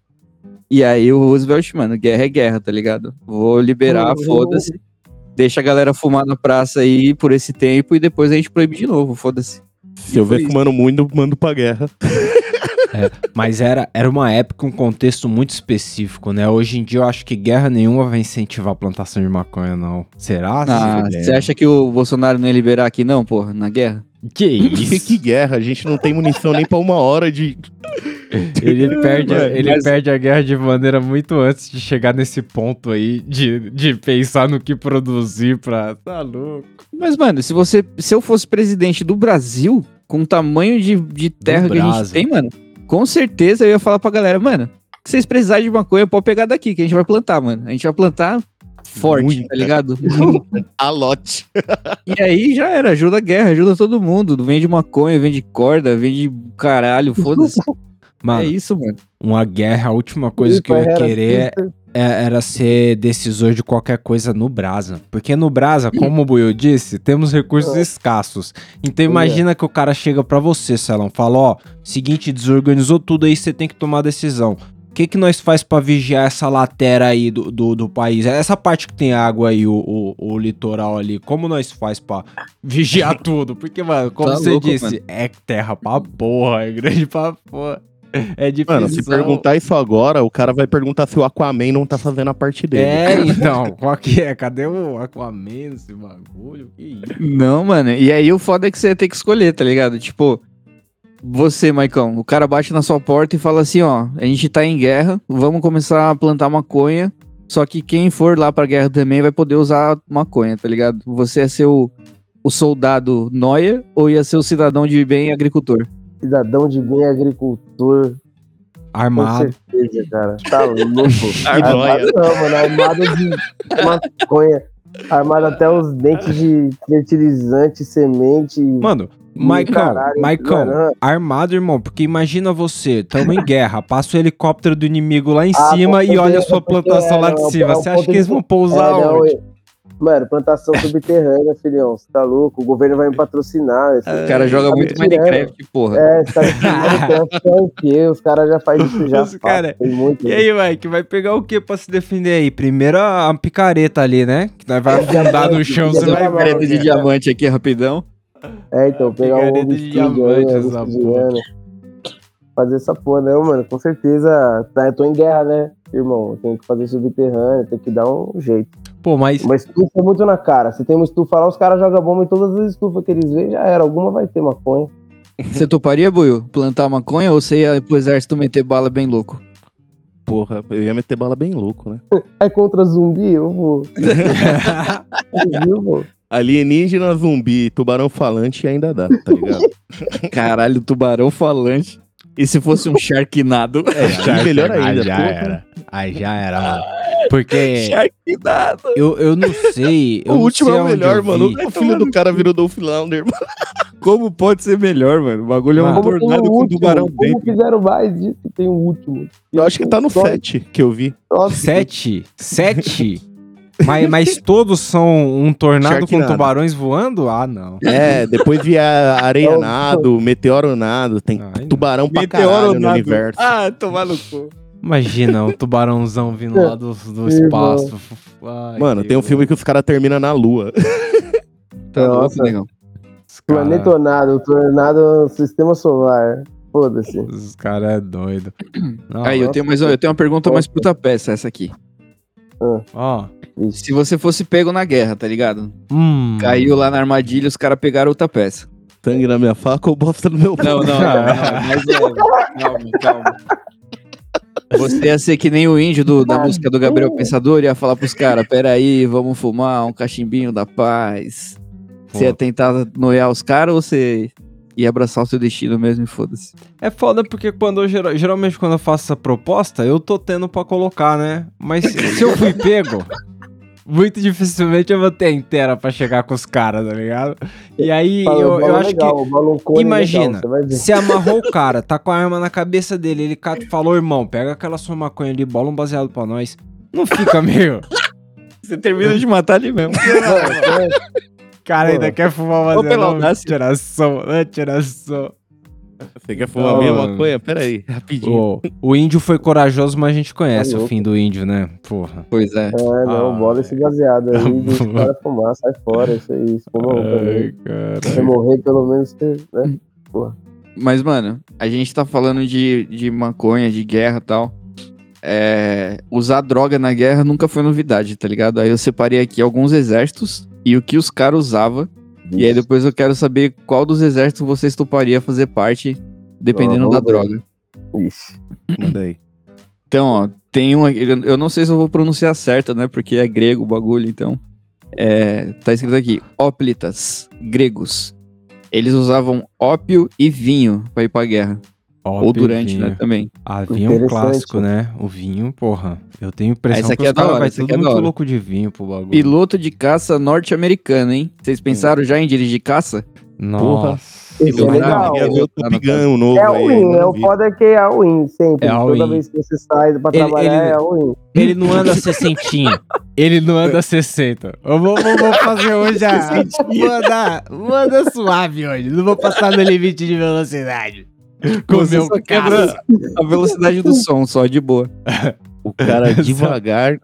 E aí o Roosevelt, mano, guerra é guerra, tá ligado? Vou liberar, Uhum. foda-se. Deixa a galera fumar na praça aí por esse tempo e depois a gente proíbe de novo, foda-se. Se eu ver fumando muito, mando pra guerra. Mas era, era uma época, um contexto muito específico, né? Hoje em dia eu acho que guerra nenhuma vai incentivar a plantação de maconha, não. Será? Ah, você acha que o Bolsonaro não ia liberar aqui não, porra, na guerra? Que Que, que isso? guerra? A gente não tem munição nem pra uma hora de. Ele perde, Mano, ele mas- perde a guerra de maneira muito antes de chegar nesse ponto aí de, de pensar no que produzir pra. Tá louco. Mas, mano, se você. Se eu fosse presidente do Brasil, com o tamanho de, de terra que a gente tem, mano, com certeza eu ia falar pra galera, mano, se vocês precisarem de maconha, pode pegar daqui, que a gente vai plantar, mano. A gente vai plantar forte, Muita. tá ligado? A lote. e aí já era, ajuda a guerra, ajuda todo mundo. Vende maconha, vende corda, vende caralho, foda-se. Mano, É isso, mano. uma guerra, a última coisa que eu ia querer é- era ser decisor de qualquer coisa no Brasa. Porque no Brasa, como o Buiu disse, temos recursos É. escassos. Então imagina que o cara chega pra você, Celão, fala, ó, seguinte, desorganizou tudo aí, você tem que tomar decisão. O que que nós faz pra vigiar essa latera aí do, do, do país? Essa parte que tem água aí, o, o, o litoral ali, como nós faz pra vigiar tudo? Porque, mano, como Tá você louco, disse, mano. é terra pra porra, é grande pra porra. É difícil. Mano, se perguntar isso agora, o cara vai perguntar se o Aquaman não tá fazendo a parte dele. É, então, qual que é? Cadê o Aquaman, esse bagulho? Que isso? Não, mano. E aí o foda é que você tem que escolher, tá ligado? Tipo, você, Maicon, o cara bate na sua porta e fala assim, ó, a gente tá em guerra, vamos começar a plantar maconha, só que quem for lá pra guerra também vai poder usar maconha, tá ligado? Você ia ser o, o soldado noia ou ia ser o cidadão de bem agricultor? Cidadão de bem agricultor. Com Armado. certeza, cara. Tá louco. Armado. não, mano. Armado de maconha. Armado até os dentes de fertilizante, semente. Mano, Maicon, Maicon, armado, irmão, porque imagina você, tamo em guerra, passa o helicóptero do inimigo lá em Ah, cima com e olha a sua plantação é, lá de não, cima. é Você acha que eles vão pousar É, não, onde? eu- Mano, plantação subterrânea, filhão. Você tá louco? O governo vai me patrocinar. Esse- O cara joga tá muito tirando. Minecraft, porra. É, você tá tirando é o quê? Os caras já fazem isso já. Os cara- Tem muito. E aí, Mike, vai pegar o que pra se defender aí? Primeiro a, a picareta ali, né? Que nós vai afundar no chão, você vai uma ver. Careta de diamante aqui, rapidão. É, então, pegar um Picareta de diamante, essa obsidiana. Fazer essa porra, não, mano. Com certeza. Tá, eu tô em guerra, né, irmão? Eu tenho que fazer subterrâneo, tem que dar um jeito. Pô, mas Uma estufa é muito na cara. Se tem uma estufa lá, os caras jogam bomba em todas as estufas que eles veem, já era. Alguma vai ter maconha. Você toparia, Buiu, plantar maconha ou você ia pro exército meter bala bem louco? Porra, eu ia meter bala bem louco, né? É contra zumbi, eu vou. Alienígena, zumbi, tubarão falante ainda dá, tá ligado? Caralho, tubarão falante. E se fosse um Sharknado? É, Sharknado melhor ainda. Aí já porra. era. Aí já era, mano. Porque. Sharknado. Eu, eu não sei. Eu o último sei é o melhor, mano. O filho do cara virou Dolph Lundgren, mano. Como pode ser melhor, mano? O bagulho mano, é um tornado com o tubarão como dentro. Como fizeram mais disso? Tem o um último. Eu acho que tá no 7 que eu vi. 7? 7? Mas, mas todos são um tornado com tubarões voando? Ah, não. É, depois via areianado, meteoronado, tem Ai, não. tubarão pra caralho no universo. Ah, tomar no cu. Imagina um tubarãozão vindo lá do, do espaço. Ai, Mano, tem um filme que os caras terminam na lua. Tá Nossa. cara- planetonado, tornado sistema solar. Foda-se. Os caras é doido. Não, Aí, eu tenho, mais, eu tenho uma pergunta mais puta peça, essa aqui. Ó. Se você fosse pego na guerra, tá ligado? Hum. Caiu lá na armadilha, os caras pegaram outra peça. Sangue na minha faca ou bosta no meu Não, não, não, não, mas é, calma, calma. Você ia ser que nem o índio do- da música do Gabriel Pensador, ia falar pros caras, peraí, vamos fumar um cachimbinho da paz. Você ia tentar noiar os caras ou você ia abraçar o seu destino mesmo e foda-se? É foda porque quando eu, geral- geralmente quando eu faço essa proposta, eu tô tendo pra colocar, né? Mas se, eu fui pego, muito dificilmente eu vou ter a inteira pra chegar com os caras, tá ligado? E aí Fala, eu, eu acho legal, que. cone Imagina, legal, se amarrou o cara, tá com a arma na cabeça dele, ele e falou, irmão, pega aquela sua maconha ali, bola um baseado pra nós. Não fica meio. Você termina de matar ali mesmo. Cara, ainda quer fumar Ô, pela audácia. Tiração, né? Tiração. Você quer fumar Não, minha mano. maconha? Pera aí, rapidinho. O, o índio foi corajoso, mas a gente conhece Tá o fim do índio, né? Porra. Pois é. É, não, Ah. bola esse baseado aí, deixa o cara fumar, sai fora, isso aí, fuma um. Ai, Se você morrer, pelo menos você, né? Mas, mano, a gente tá falando de, de maconha, de guerra e tal. É, usar droga na guerra nunca foi novidade, tá ligado? Aí eu separei aqui alguns exércitos e o que os caras usavam. E aí depois eu quero saber qual dos exércitos você estuparia fazer parte, dependendo da droga. Ixi. Manda aí. Então, ó, tem um. Eu eu não sei se eu vou pronunciar certo, né? Porque é grego o bagulho, então. É, tá escrito aqui: óplitas, gregos. Eles usavam ópio e vinho pra ir pra guerra. Ou durante, vinho. né? Também. Ah, vinho é um clássico, né? O vinho, porra. Eu tenho a impressão Essa aqui que é os caras vai tudo é muito louco de vinho pro bagulho. Piloto de caça norte-americano, hein? Vocês pensaram já em dirigir caça? Nossa. Esse é Não, legal. Queria ver o Tá no Top Gun novo É aí, o win, não é o foda que é o win, sempre. É a Toda vez que você sai pra Ele- trabalhar, ele- é o win. Ele não anda 60. Ele não anda 60. Eu vou, vou, vou fazer hoje a. Vou andar, vou andar suave hoje. Não vou passar no limite de velocidade. Você só quebra a velocidade do som, só, de boa. O cara devagar.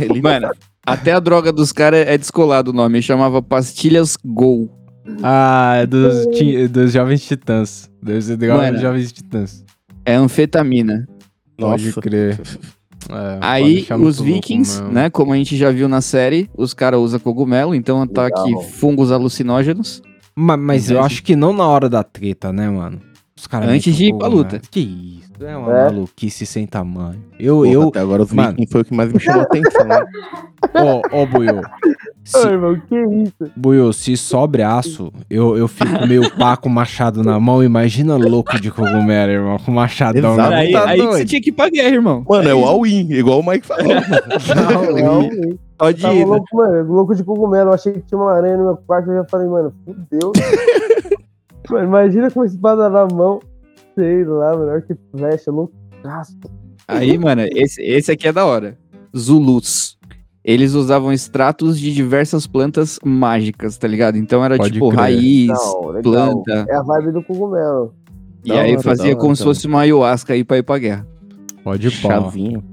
Ele Mano, até a droga dos caras é descolado o nome. Chamava Pastilhas Gol. Ah, é dos, ti- dos Jovens Titãs. Legal Mano. dos Jovens Titãs. É anfetamina. Pode Nossa. crer. É, pode Aí deixar os muito louco vikings, mesmo. né? Como a gente já viu na série, os caras usam cogumelo, então tá Legal. aqui fungos alucinógenos. Ma- Mas, eu acho que não na hora da treta, né, mano? Os caras Antes de ir pra né? luta. Que isso? É uma É. maluquice sem tamanho. Eu, Porra, eu. Até agora os mano. Vikings foi o que mais me chamou a atenção. né? Ó, ó, Buiô. Se, Ai, irmão, que isso? Buiô, se sobre aço, eu, eu fico meio pá com machado na mão. Imagina louco de cogumelo, irmão. Com machadão na Exato. mão. aí Tá aí que você tinha que ir pra guerra, irmão. Mano, é o all-in, igual o Mike falou. Não, é o win. Pode ir, né? louco, mano, louco de cogumelo. Eu achei que tinha uma aranha no meu quarto. Eu já falei, mano, fudeu. mano, imagina com uma espada na mão. Sei lá, melhor que flecha, loucaço. Aí, mano, esse, esse aqui é da hora. Zulus. Eles usavam extratos de diversas plantas mágicas, tá ligado? Então era Pode tipo crer. raiz, Não, planta. É a vibe do cogumelo. E Da aí fazia como se cara. fosse uma ayahuasca aí pra ir pra guerra. Pode pau. Chazinho.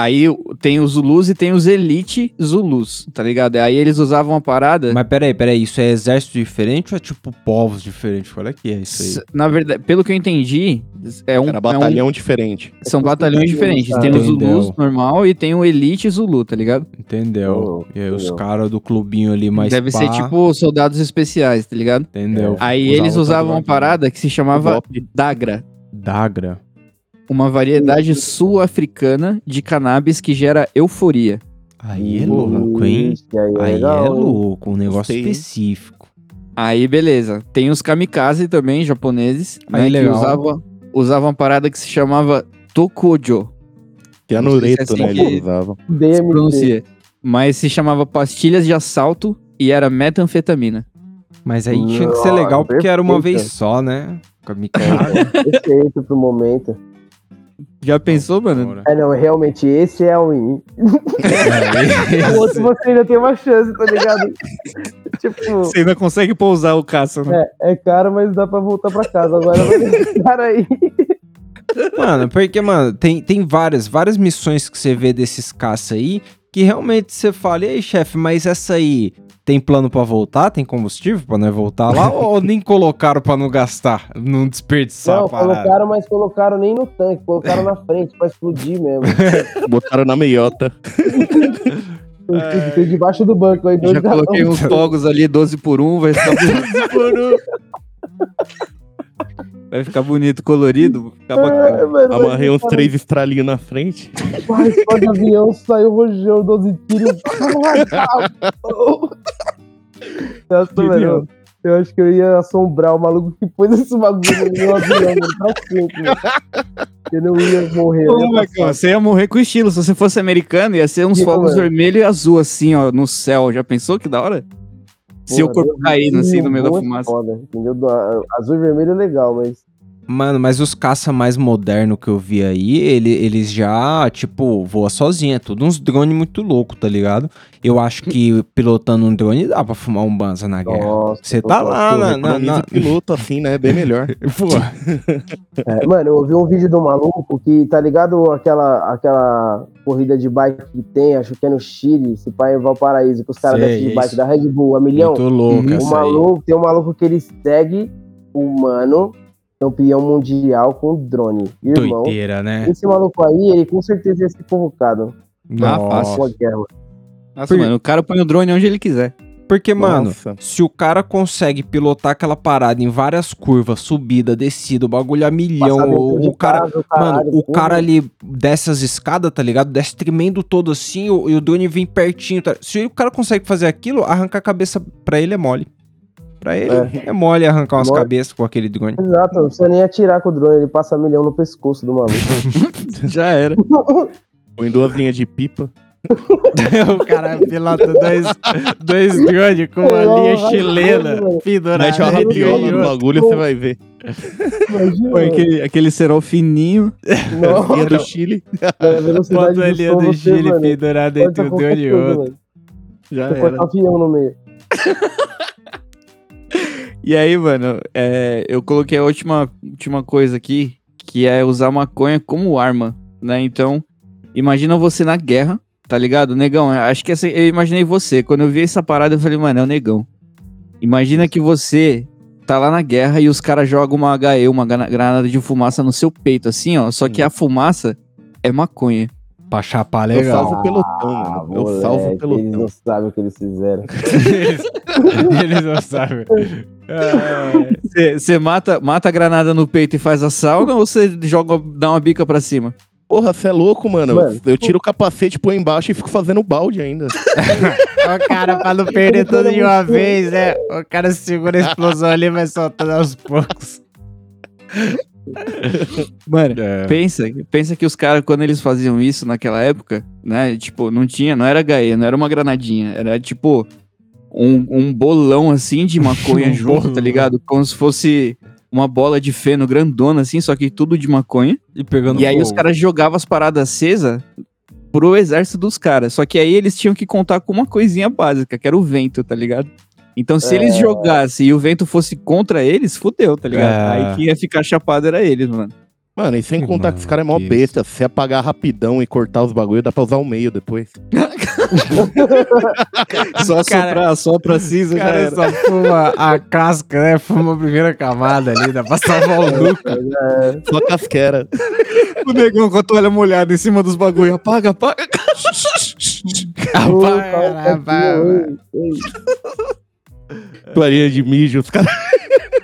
Aí tem os Zulus e tem os Elite Zulus, tá ligado? Aí eles usavam uma parada. Mas peraí, peraí. Isso é exército diferente ou é tipo povos diferentes? Qual é que é isso aí? s- Na verdade, pelo que eu entendi, é um. Era é um- batalhão diferente. são batalhões diferentes. Tem o entendeu. Zulus normal e tem o Elite Zulu, tá ligado? Entendeu? Oh, e aí os caras do clubinho ali mais Deve pá, ser tipo soldados especiais, tá ligado? Entendeu? Aí Usava eles usavam uma parada que se chamava. Dagra. Dagra. Uma variedade sul-africana de cannabis que gera euforia. Aí é louco, hein? Aí é, Aí é hein? louco, um negócio hein? específico. Aí, beleza. Tem os kamikaze também, japoneses, Aí, né, que usavam usava uma parada que se chamava Tokojo. Que Não sei se é anureto, assim né? que- Eles usavam. pronuncia. Mas se chamava pastilhas de assalto e era metanfetamina. Mas aí tinha que ser legal porque era uma vez só, né? Kamikaze. Perfeito pro momento. Já pensou, mano? É, não, realmente, esse é o win. É, O outro você ainda tem uma chance, tá ligado? tipo, Você ainda consegue pousar o caça, né? é, é caro, mas dá pra voltar pra casa. Agora vai esse cara aí. Mano, porque, mano, tem, tem várias, várias missões que você vê desses caça aí que realmente você fala, e aí, chefe, mas essa aí tem plano pra voltar? Tem combustível pra não voltar lá? ou nem colocaram pra não gastar, não desperdiçar Não, colocaram, mas colocaram nem no tanque, colocaram na frente pra explodir mesmo. Botaram na meiota. Tem debaixo do banco aí, Já coloquei uns fogos ali, 12 por 1, vai ficar bonito. Vai ficar bonito, colorido, ficar bacana. É, mano, Amarrei uns mas, três estralinhos na frente. Pai, só de avião saiu rojão, 12 tiros. Nossa, mano. Eu acho que eu ia assombrar o maluco que pôs esse bagulho no meu avião, mano, pra sempre. mano. Eu não ia morrer. ia Marcão, passar. você ia morrer com estilo. Se você fosse americano, ia ser uns fogos mano. vermelho e azul, assim, ó, no céu. Já pensou que da hora? Se Porra, corpo caindo, assim, no meio da fumaça. Foda, entendeu? Azul e vermelho é legal, mas. Mano, mas os caça mais modernos que eu vi aí, ele, eles já, tipo, voa sozinho. É tudo uns drones muito louco, tá ligado? Eu acho que pilotando um drone dá pra fumar um banza na guerra. Você tá lá na, na, na... piloto assim, né? É bem melhor. É, mano, eu ouvi um vídeo do maluco que, tá ligado aquela, aquela corrida de bike que tem, acho que é no Chile, se pai em Valparaíso, que os caras descem de bike da Red Bull a milhão. muito louco Uhum. O essa aí. maluco, tem um maluco que ele segue o mano, campeão mundial com drone. Irmão, Doideira, né? esse maluco aí, ele com certeza ia ser convocado. Ah, fácil. Nossa, Por- mano, o cara põe o drone onde ele quiser. Porque, mano, Nossa. se o cara consegue pilotar aquela parada em várias curvas, subida, descida, o bagulho a milhão, o, o cara. casa, Mano, caralho, o cara ali desce as escadas, tá ligado? Desce tremendo todo assim o- e o drone vem pertinho. Tá? Se o cara consegue fazer aquilo, arrancar a cabeça pra ele é mole. Pra ele é, mole arrancar umas Mole. cabeças com aquele drone. Exato, não precisa nem atirar com o drone, ele passa milhão no pescoço do maluco. Já era. Põe duas linhas de pipa. o cara pilota dois, dois drones com uma linha chilena pendurada. Mete uma um rabiola no bagulho, você vai ver. Imagina, Põe aquele, aquele cerol fininho. Não, Linha do Chile. velocidade Bota a do linha do Chile pendurada entre um drone e outro. Já Você corta avião no meio. E aí, mano, é, eu coloquei a última, última coisa aqui, que é usar maconha como arma, né? Então, imagina você na guerra, tá ligado? Negão, acho que essa, eu imaginei você. Quando eu vi essa parada, eu falei, mano, é o negão. Imagina que você tá lá na guerra e os caras jogam uma HE, uma granada de fumaça no seu peito, assim, ó. Só que a fumaça é maconha. Pra chapar Eu legal. salvo o pelotão, mano. Eu salvo o Ah, Eles pelotão. não sabem o que eles fizeram. eles não sabem. É, Você mata, mata a granada no peito e faz a sauna ou você joga, dá uma bica pra cima? Porra, você é louco, mano. Mano. Eu tiro o capacete, põe embaixo e fico fazendo balde ainda. o cara, pra não perder tudo de uma vez, né? O cara segura a explosão ali e vai soltando aos poucos. Mano, É. Pensa, pensa que os caras, quando eles faziam isso naquela época, né? Tipo, não tinha, não era HE, não era uma granadinha, era tipo um, um bolão assim de maconha Um junto, bolão. tá ligado? Como se fosse uma bola de feno grandona, assim, só que tudo de maconha. E pegando e aí os caras jogavam as paradas acesas pro exército dos caras. Só que aí eles tinham que contar com uma coisinha básica, que era o vento, tá ligado? Então, se eles É. jogassem e o vento fosse contra eles, fudeu, tá ligado? É. Aí quem ia ficar chapado era eles, mano. Mano, e sem Que contar que esse cara é mó besta. Se você apagar rapidão e cortar os bagulho, dá pra usar o meio depois. Só Cara- soprar, sopra cinza, cara era. só fuma a casca, né? Fuma a primeira camada ali, dá pra salvar o lucro. É, Só casquera. O negão com a toalha molhada em cima dos bagulho. Apaga, apaga. Apaga, cara, apaga. Toalhinha de mijo. Os caras.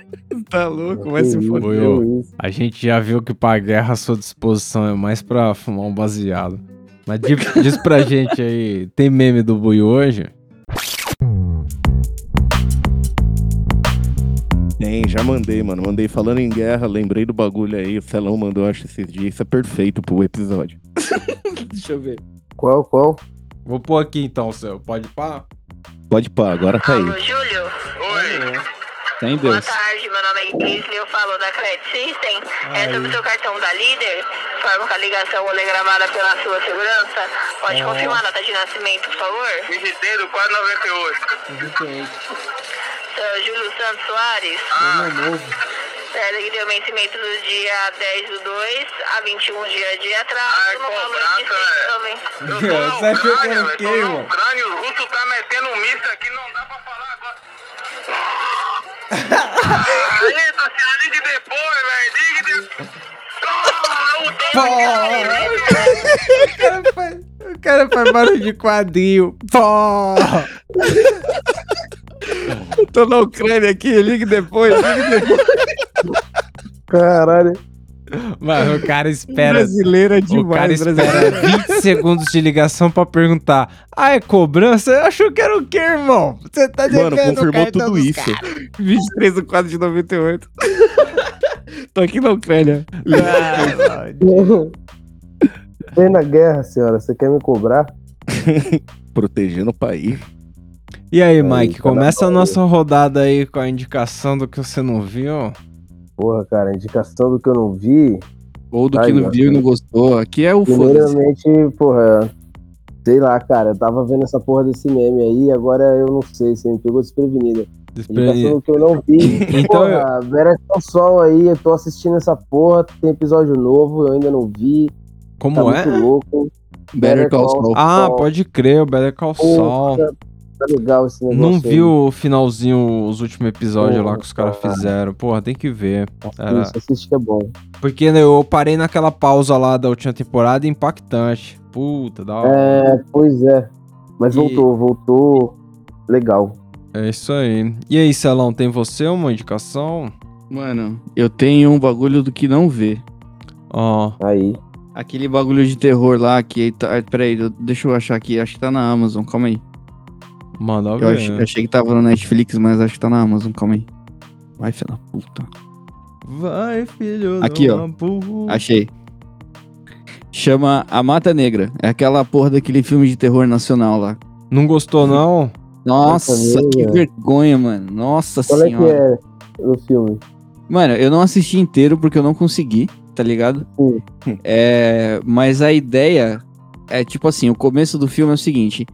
Tá louco, que isso, foder. A gente já viu que pra guerra a sua disposição é mais pra fumar um baseado. Mas diz, diz pra gente aí, tem meme do Bui hoje? Tem, já mandei, mano. Mandei falando em guerra, lembrei do bagulho aí. O Celão mandou, acho, esses dias. Isso é perfeito pro episódio. Deixa eu ver. Qual, qual? Vou pôr aqui então, seu. Pode pá? Pode pá, agora tá aí. Alô, Júlio? Oi. Tem Boa Deus. tarde, meu nome é Isley, eu falo da Credit System. É sobre o seu cartão da Líder, forma com a ligação hologramada pela sua segurança. Pode confirmar a data de nascimento, por favor? 23 498. Seu Júlio Santos Soares. É, que deu vencimento do dia 10 do 2 a 21 dia de atraso, Ai, no valor de cobrança, seis é. também. Eu tô na Você achou que Ucrânia, era o quê, os russos tá metendo um míssil aqui, não dá pra falar agora. Depois, velho. Ligue depois. O cara faz, o cara faz barulho de quadril. Pó! Tô na Ucrânia aqui, ligue depois, ligue depois. Caralho. Mano, o cara espera. Brasileira O cara demais, brasileira. espera 20 segundos de ligação pra perguntar. Ah, é cobrança? Achou que era o quê, irmão? Você tá Mano, devendo o confirmou cartão tudo isso. 23 do 4 de 98. Tô aqui na Ucrânia. caras. Vem na guerra, senhora. Você quer me cobrar? Protegendo o país. E aí, Mike, tá começa a nossa rodada aí com a indicação do que você não viu. Porra, cara, indicação do que eu não vi. Ou do Ai, que não viu e não gostou. Aqui é o foda-se. Primeiramente, porra, sei lá, cara, eu tava vendo essa porra desse meme aí, agora eu não sei, você me pegou desprevenida. Indicação do que eu não vi. Então, porra, Vera Call Sol aí, eu tô assistindo essa porra, tem episódio novo, eu ainda não vi, tá Como é? muito louco. Better Call Saul. Ah, pode crer, o Better Call Saul. Tá legal esse negócio Não aí. viu o finalzinho, os últimos episódios Porra, lá que os caras cara. fizeram. Porra, tem que ver. Era- Isso, assiste que é bom. Porque né, eu parei naquela pausa lá da última temporada impactante. Puta, da hora. É, pois é. Mas E- voltou, voltou legal. É isso aí. E aí, Celão, tem você uma indicação? Mano, eu tenho um bagulho do que não vê. Ó, Aí. Aquele bagulho de terror lá que. Tá, peraí, deixa eu achar aqui. Acho que tá na Amazon, calma aí. Manda Eu ver. achei, achei que tava no Netflix, mas acho que tá na Amazon, calma aí. Vai, filha da puta. Vai, filho Aqui, ó. puta. Achei. Chama A Mata Negra. É aquela porra daquele filme de terror nacional lá. Não gostou, não? Nossa, que vergonha, mano. Nossa Qual é que senhora. é o filme? Mano, eu não assisti inteiro porque eu não consegui, tá ligado? Hum. É, mas a ideia é tipo assim, o começo do filme é o seguinte: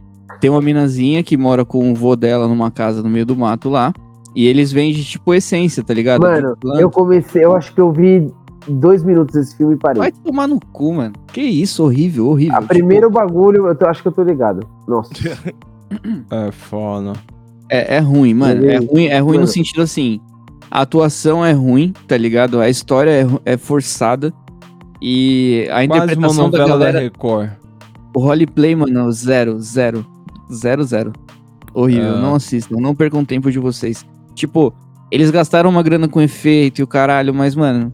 tem uma minazinha que mora com o vô dela numa casa no meio do mato lá, e eles vendem tipo essência, tá ligado? Mano. Eu comecei, eu acho que eu vi dois minutos desse filme e parei. Vai tomar no cu, mano. Que isso, horrível, horrível. A Tipo, primeiro bagulho, eu tô- acho que eu tô ligado. Nossa. É foda. É, é ruim, mano. É Beleza. ruim, é ruim no Mano. sentido assim. A atuação é ruim, tá ligado? A história é, é forçada. E a Quase uma interpretação da novela da, galera. Record. O roleplay, mano, zero, zero. Zero, zero. Horrível. É. Não assistam, não percam tempo de vocês. Tipo, eles gastaram uma grana com efeito e o caralho, mas, mano,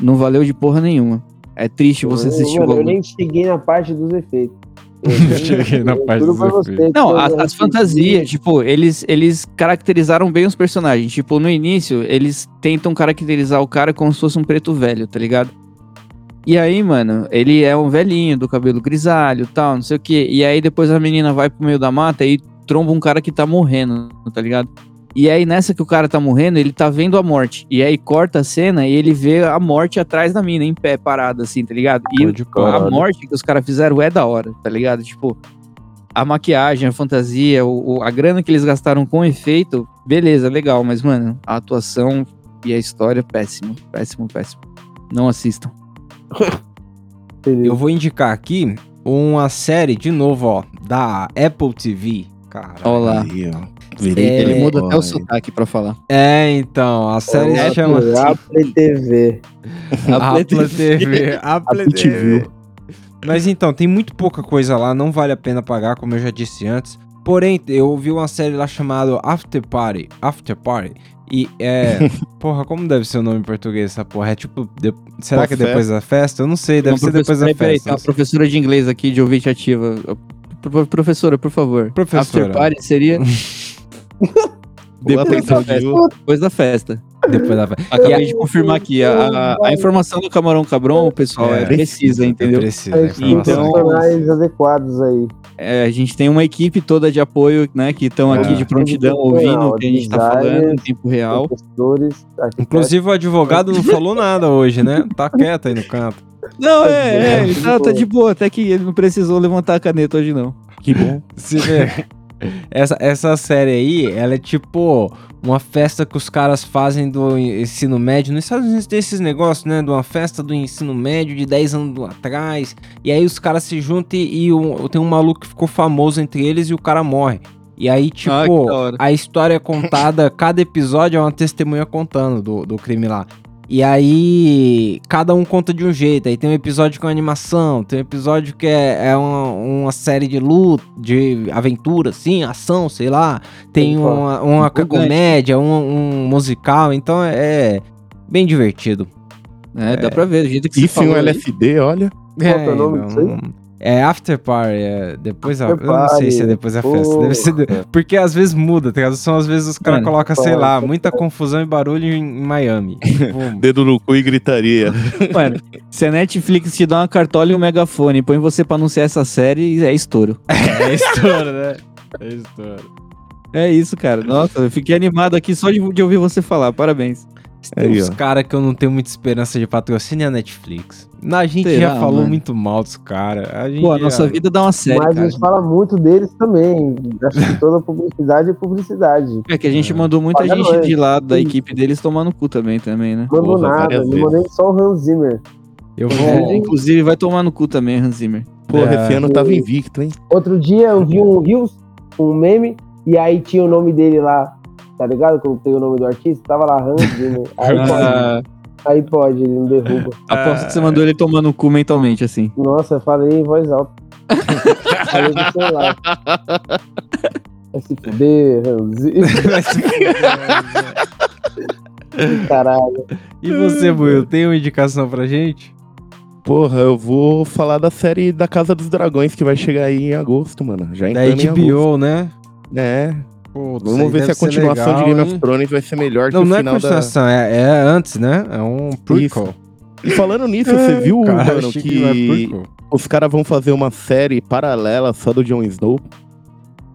não valeu de porra nenhuma. É triste você assistir o Mano, eu bagulho. nem cheguei na parte dos efeitos. Eu cheguei na Eu parte dos efeitos. Não, eu as, as fantasias, tipo, eles, eles caracterizaram bem os personagens. Tipo, no início, eles tentam caracterizar o cara como se fosse um preto velho, tá ligado? E aí, mano, ele é um velhinho do cabelo grisalho tal, não sei o quê. E aí depois a menina vai pro meio da mata e tromba um cara que tá morrendo, tá ligado? E aí nessa que o cara tá morrendo, ele tá vendo a morte. E aí corta a cena e ele vê a morte atrás da mina, em pé, parada assim, tá ligado? E a parar. morte que os caras fizeram é da hora, tá ligado? Tipo, a maquiagem, a fantasia, o, o- a grana que eles gastaram com efeito, beleza, legal, mas, mano, a atuação e a história, péssimo, péssimo, péssimo. Não assistam. Eu vou indicar aqui uma série, de novo, ó, da Apple TV. Cara. Olha lá. Aí, ó. Virei É, Ele muda até o sotaque pra falar. É, então, a série É, se chama Apple TV. Apple TV. Apple. TV. Mas então, tem muito pouca coisa lá, não vale a pena pagar, como eu já disse antes. Porém, eu vi uma série lá chamada After Party. After Party. E é. porra, como deve ser o nome em português essa porra? É tipo. de- será que é depois da festa? Eu não sei, deve Uma ser depois da peraí, peraí, festa. tem uma professora de inglês aqui de ouvinte ativa. Pro- Professora, por favor. Professora. After party seria depois da festa. Depois da festa. Depois da. Acabei de confirmar aqui. A, a- informação do Camarão Cabrão, pessoal, é, É, precisa, entendeu? Precisa, É. Então- profissionais adequados aí. É, a gente tem uma equipe toda de apoio, né? Que estão aqui É. de prontidão, ouvindo o que a gente tá falando em tempo real. Inclusive o advogado não falou nada hoje, né? Tá quieto aí no canto. Não, é, é, ele tá, tá de boa, até que ele não precisou levantar a caneta hoje, não. Que bom. Se vê. Essa, essa série aí, ela é tipo uma festa que os caras fazem do ensino médio. Nos Estados Unidos tem esses negócios, né? De uma festa do ensino médio de 10 anos atrás. E aí os caras se juntam e, e um- tem um maluco que ficou famoso entre eles e o cara morre. E aí, tipo, Ah, a história é contada, cada episódio é uma testemunha contando do, do crime lá. E aí, cada um conta de um jeito. Aí tem um episódio com animação, tem um episódio que é, é uma, uma série de luta, de aventura, assim, ação, sei lá. Tem Opa, uma, uma empolgante. comédia, um, um musical. Então é, é bem divertido. É, dá pra ver, do jeito que você Isso em um falou aí. LSD, olha. Qual que é o nome então, disso aí? É After Party, é depois. After Eu não sei se é depois da festa. Deve ser. de-. Porque às vezes muda, tá ligado? São às vezes os caras colocam, sei lá, muita confusão e barulho em, Miami. Tipo, Dedo no cu e gritaria. Mano, se a Netflix te dá uma cartola e um megafone e põe você pra anunciar essa série, é estouro. é estouro, né? É estouro. É isso, cara. Nossa, eu fiquei animado aqui só de, de ouvir você falar. Parabéns. Tem Aí, uns caras que eu não tenho muita esperança de patrocínio é a Netflix. A gente Será, já falou mano? muito mal dos caras. A Pô, a já- nossa vida dá uma série, Mas a cara. gente fala muito deles também. Acho que toda publicidade é publicidade. É que a gente mandou muita Paga gente nós. de lado da equipe deles tomar no cu também, também, né? Mandou Porra, nada, não mandei só o Hans Zimmer. Eu É, vou. inclusive, vai tomar no cu também, Hans Zimmer. Porra, É. esse ano tava invicto, hein? Outro dia eu vi um Reels, um meme, e aí tinha o nome dele lá, tá ligado? Quando tem o nome do artista, tava lá Hans Zimmer. Aí pode, Ah, aí pode, ele não derruba. aposto que você mandou ele tomar no cu mentalmente, assim. Nossa, eu falei em voz alta. falei do celular. Vai se fuder, Ranzinho. Vai se fuder. Caralho. e você, Buiu, tem uma indicação pra gente? Porra, eu vou falar da série da Casa dos Dragões que vai chegar aí em agosto, mano. Já Da entrando em agosto. HBO, né? É, Vamos ver se a continuação legal, de Game of hein? Thrones vai ser melhor Não, que o não é final da... continuação, é, é antes, né? É um prequel. E falando nisso, você viu, Cara, mano, que, não é os caras vão fazer uma série paralela só do Jon Snow?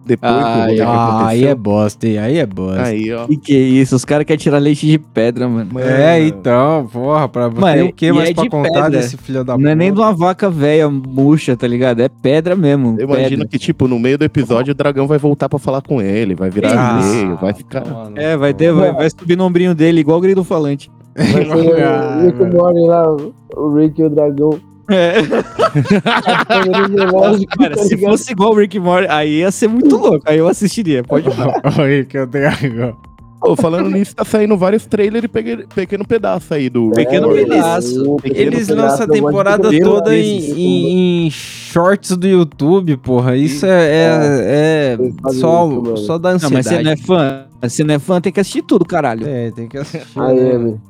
Depois rolê que Ah, aí é bosta, hein? aí é bosta. Aí, ó. Que que é isso? Os caras querem tirar leite de pedra, mano. É, então, porra, pra Mano, ter o que e mais é pra de contar pedra. desse filho da Não é nem de puta? uma vaca velha murcha, tá ligado? É pedra mesmo. Eu imagino pedra. que, tipo, no meio do episódio o dragão vai voltar pra falar com ele, vai virar Ah, meio, vai ficar. mano, É, vai ter, vai, vai subir no ombrinho dele, igual o grito falante. Vai ser o Rick and Morty lá, o Rick e o dragão. É. Cara, se fosse igual o Rick Morty, aí ia ser muito louco. Aí eu assistiria, pode falar. Oi, que eu tenho agora. Pô, falando nisso, tá saindo vários trailers e pegue- pequeno pedaço aí do. Pequeno É, pedaço. Pequeno Eles pedaço, lançam a temporada toda em, em- em shorts do YouTube, porra. Isso é, é, é Eles fazem só, isso, só da Não, mas você ansiedade. não é fã. Você não é fã, tem que assistir tudo, caralho. É, tem que assistir. Aí, né? velho.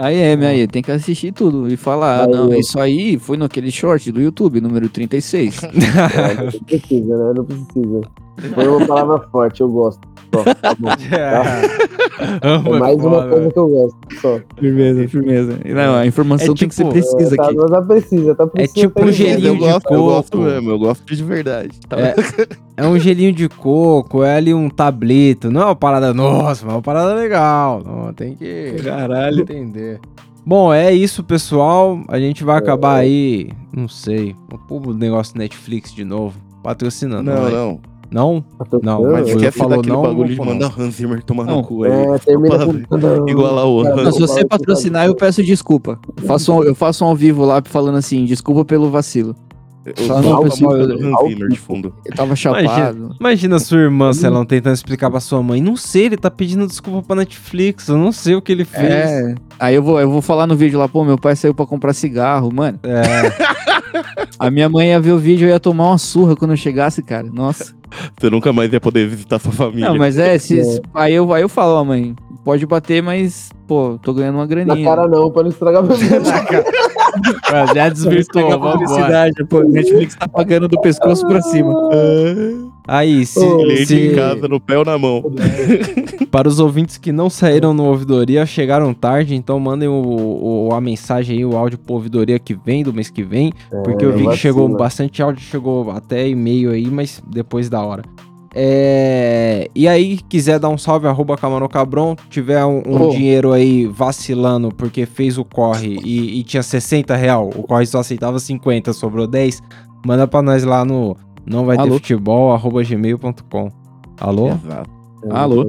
Aí é, minha aí, tem que assistir tudo. E falar, ah, não, eu- isso aí foi naquele short do YouTube, número 36. É, não precisa, né? Não precisa. Foi uma palavra forte, eu gosto. Só, tá bom. Amo, É mais uma foda. coisa que eu gosto. Só. firmeza, firmeza. Não, a informação É tem que ser tipo- precisa É, tá, aqui. mas tá precisa, tá precisa. tipo tá um gelinho eu de gosto, eu gosto coco. mesmo, eu gosto de verdade. Tá? É. É um gelinho de coco, é ali um tablito. Não é uma parada, nossa, mas é uma parada legal. Não, tem que Caralho. entender. Bom, é isso, pessoal. A gente vai acabar aí, não sei, o negócio Netflix de novo. Patrocinando. Não, vai. não. Não? Tá? Não, mas Esquece falou daquele não, bagulho de mandar Hans Zimmer tomar Não. no cu aí. É, termina com. igual lá o Cara, Não, se você patrocinar, eu peço desculpa. Eu faço, um, eu faço um ao vivo lá falando assim, desculpa pelo vacilo. Eu Só não, a pessoal, eu- do Hans Zimmer de fundo. Eu tava chapado. Imagina sua irmã, se ela não tentando explicar pra sua mãe. Não sei, ele tá pedindo desculpa pra Netflix. Eu não sei o que ele fez. É. Aí eu vou, eu vou falar no vídeo lá, pô, meu pai saiu pra comprar cigarro, mano. É. A minha mãe ia ver o vídeo e ia tomar uma surra quando eu chegasse, cara. Nossa. Você nunca mais ia poder visitar sua família. Não, mas é, se, se- aí, eu, aí eu falo, ó, mãe, pode bater, mas, pô, tô ganhando uma Na graninha. cara não, pra não estragar meu Ah, Já desvirtuou, a publicidade, pô, Netflix tá pagando do pescoço pra cima. Aí, se, Cliente se- em casa, no pé ou na mão. para os ouvintes que não saíram no Ouvidoria, chegaram tarde, então mandem o, o- a mensagem aí, o áudio pro Ouvidoria que vem, do mês que vem, porque eu vi que vacila. chegou bastante áudio, chegou até e-mail aí, mas depois da hora. É, e aí, quiser dar um salve, arroba Camarão Cabron, tiver um, um Ô. dinheiro aí vacilando porque fez o corre e, e tinha 60 real, o corre só aceitava 50, sobrou 10, manda pra nós lá no não vai ter Alô? futebol, arroba gmail.com. Alô? Exato. Alô?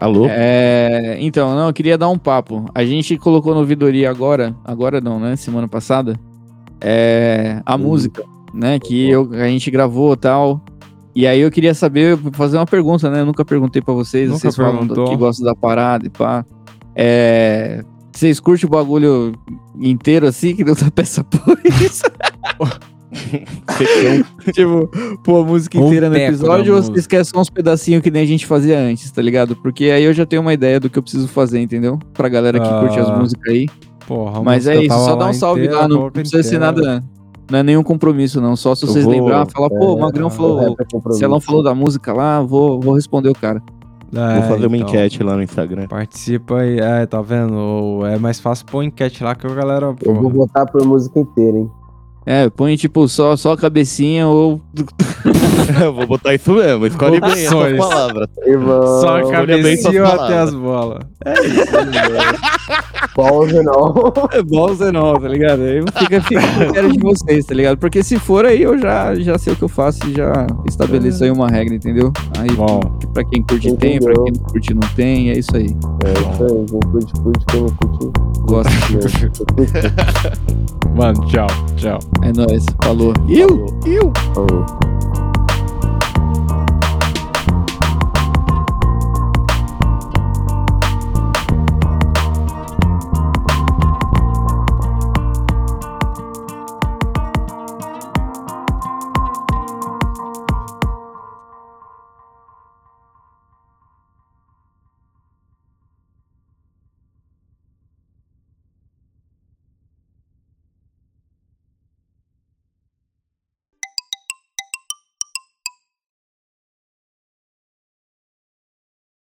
Alô? É, então, não, eu queria dar um papo. A gente colocou no ouvidoria agora, agora não, né? Semana passada, é, a música, né? Que eu, a gente gravou e tal. E aí eu queria saber, fazer uma pergunta, né? Eu nunca perguntei pra vocês, Nunca vocês falam perguntou. que gostam da parada e pá. É, vocês curtem o bagulho inteiro assim, que não dá peça por isso? tipo, pô, a música Um inteira no teco da episódio ou vocês querem só uns pedacinhos que nem a gente fazia antes, tá ligado? Porque aí eu já tenho uma ideia do que eu preciso fazer, entendeu? Pra galera que curte as Ah, músicas aí. Porra, Mas é isso, só dá um salve inteira, lá, não, coloca precisa ser nada. Não é nenhum compromisso, não. Só se vocês vou- lembrar, falar, pô, o é, Magrão falou. é, Se ela não falou da música lá, vou, vou responder o cara. É, Vou fazer uma então, enquete lá no Instagram. Participa aí, é, tá vendo? É mais fácil pôr enquete lá que a galera. Eu vou botar por música inteira, hein? É, põe tipo só, só a cabecinha ou. Eu vou botar isso mesmo. Escolhe bem essas palavras. Irmão, Só a cabecinha ou até as bolas. pause não. É bom você não, tá ligado? Aí fica, critério de vocês, tá ligado? Porque se for aí, eu já, já sei o que eu faço e já estabeleço aí uma regra, entendeu? Aí, Bom, pra quem curte tem, pra quem não curte não tem, é isso aí. É isso aí, quem curte, curte, quem não curte, Gosto. né? mano, tchau, tchau. É nóis. Falou. Eu, eu. Falou.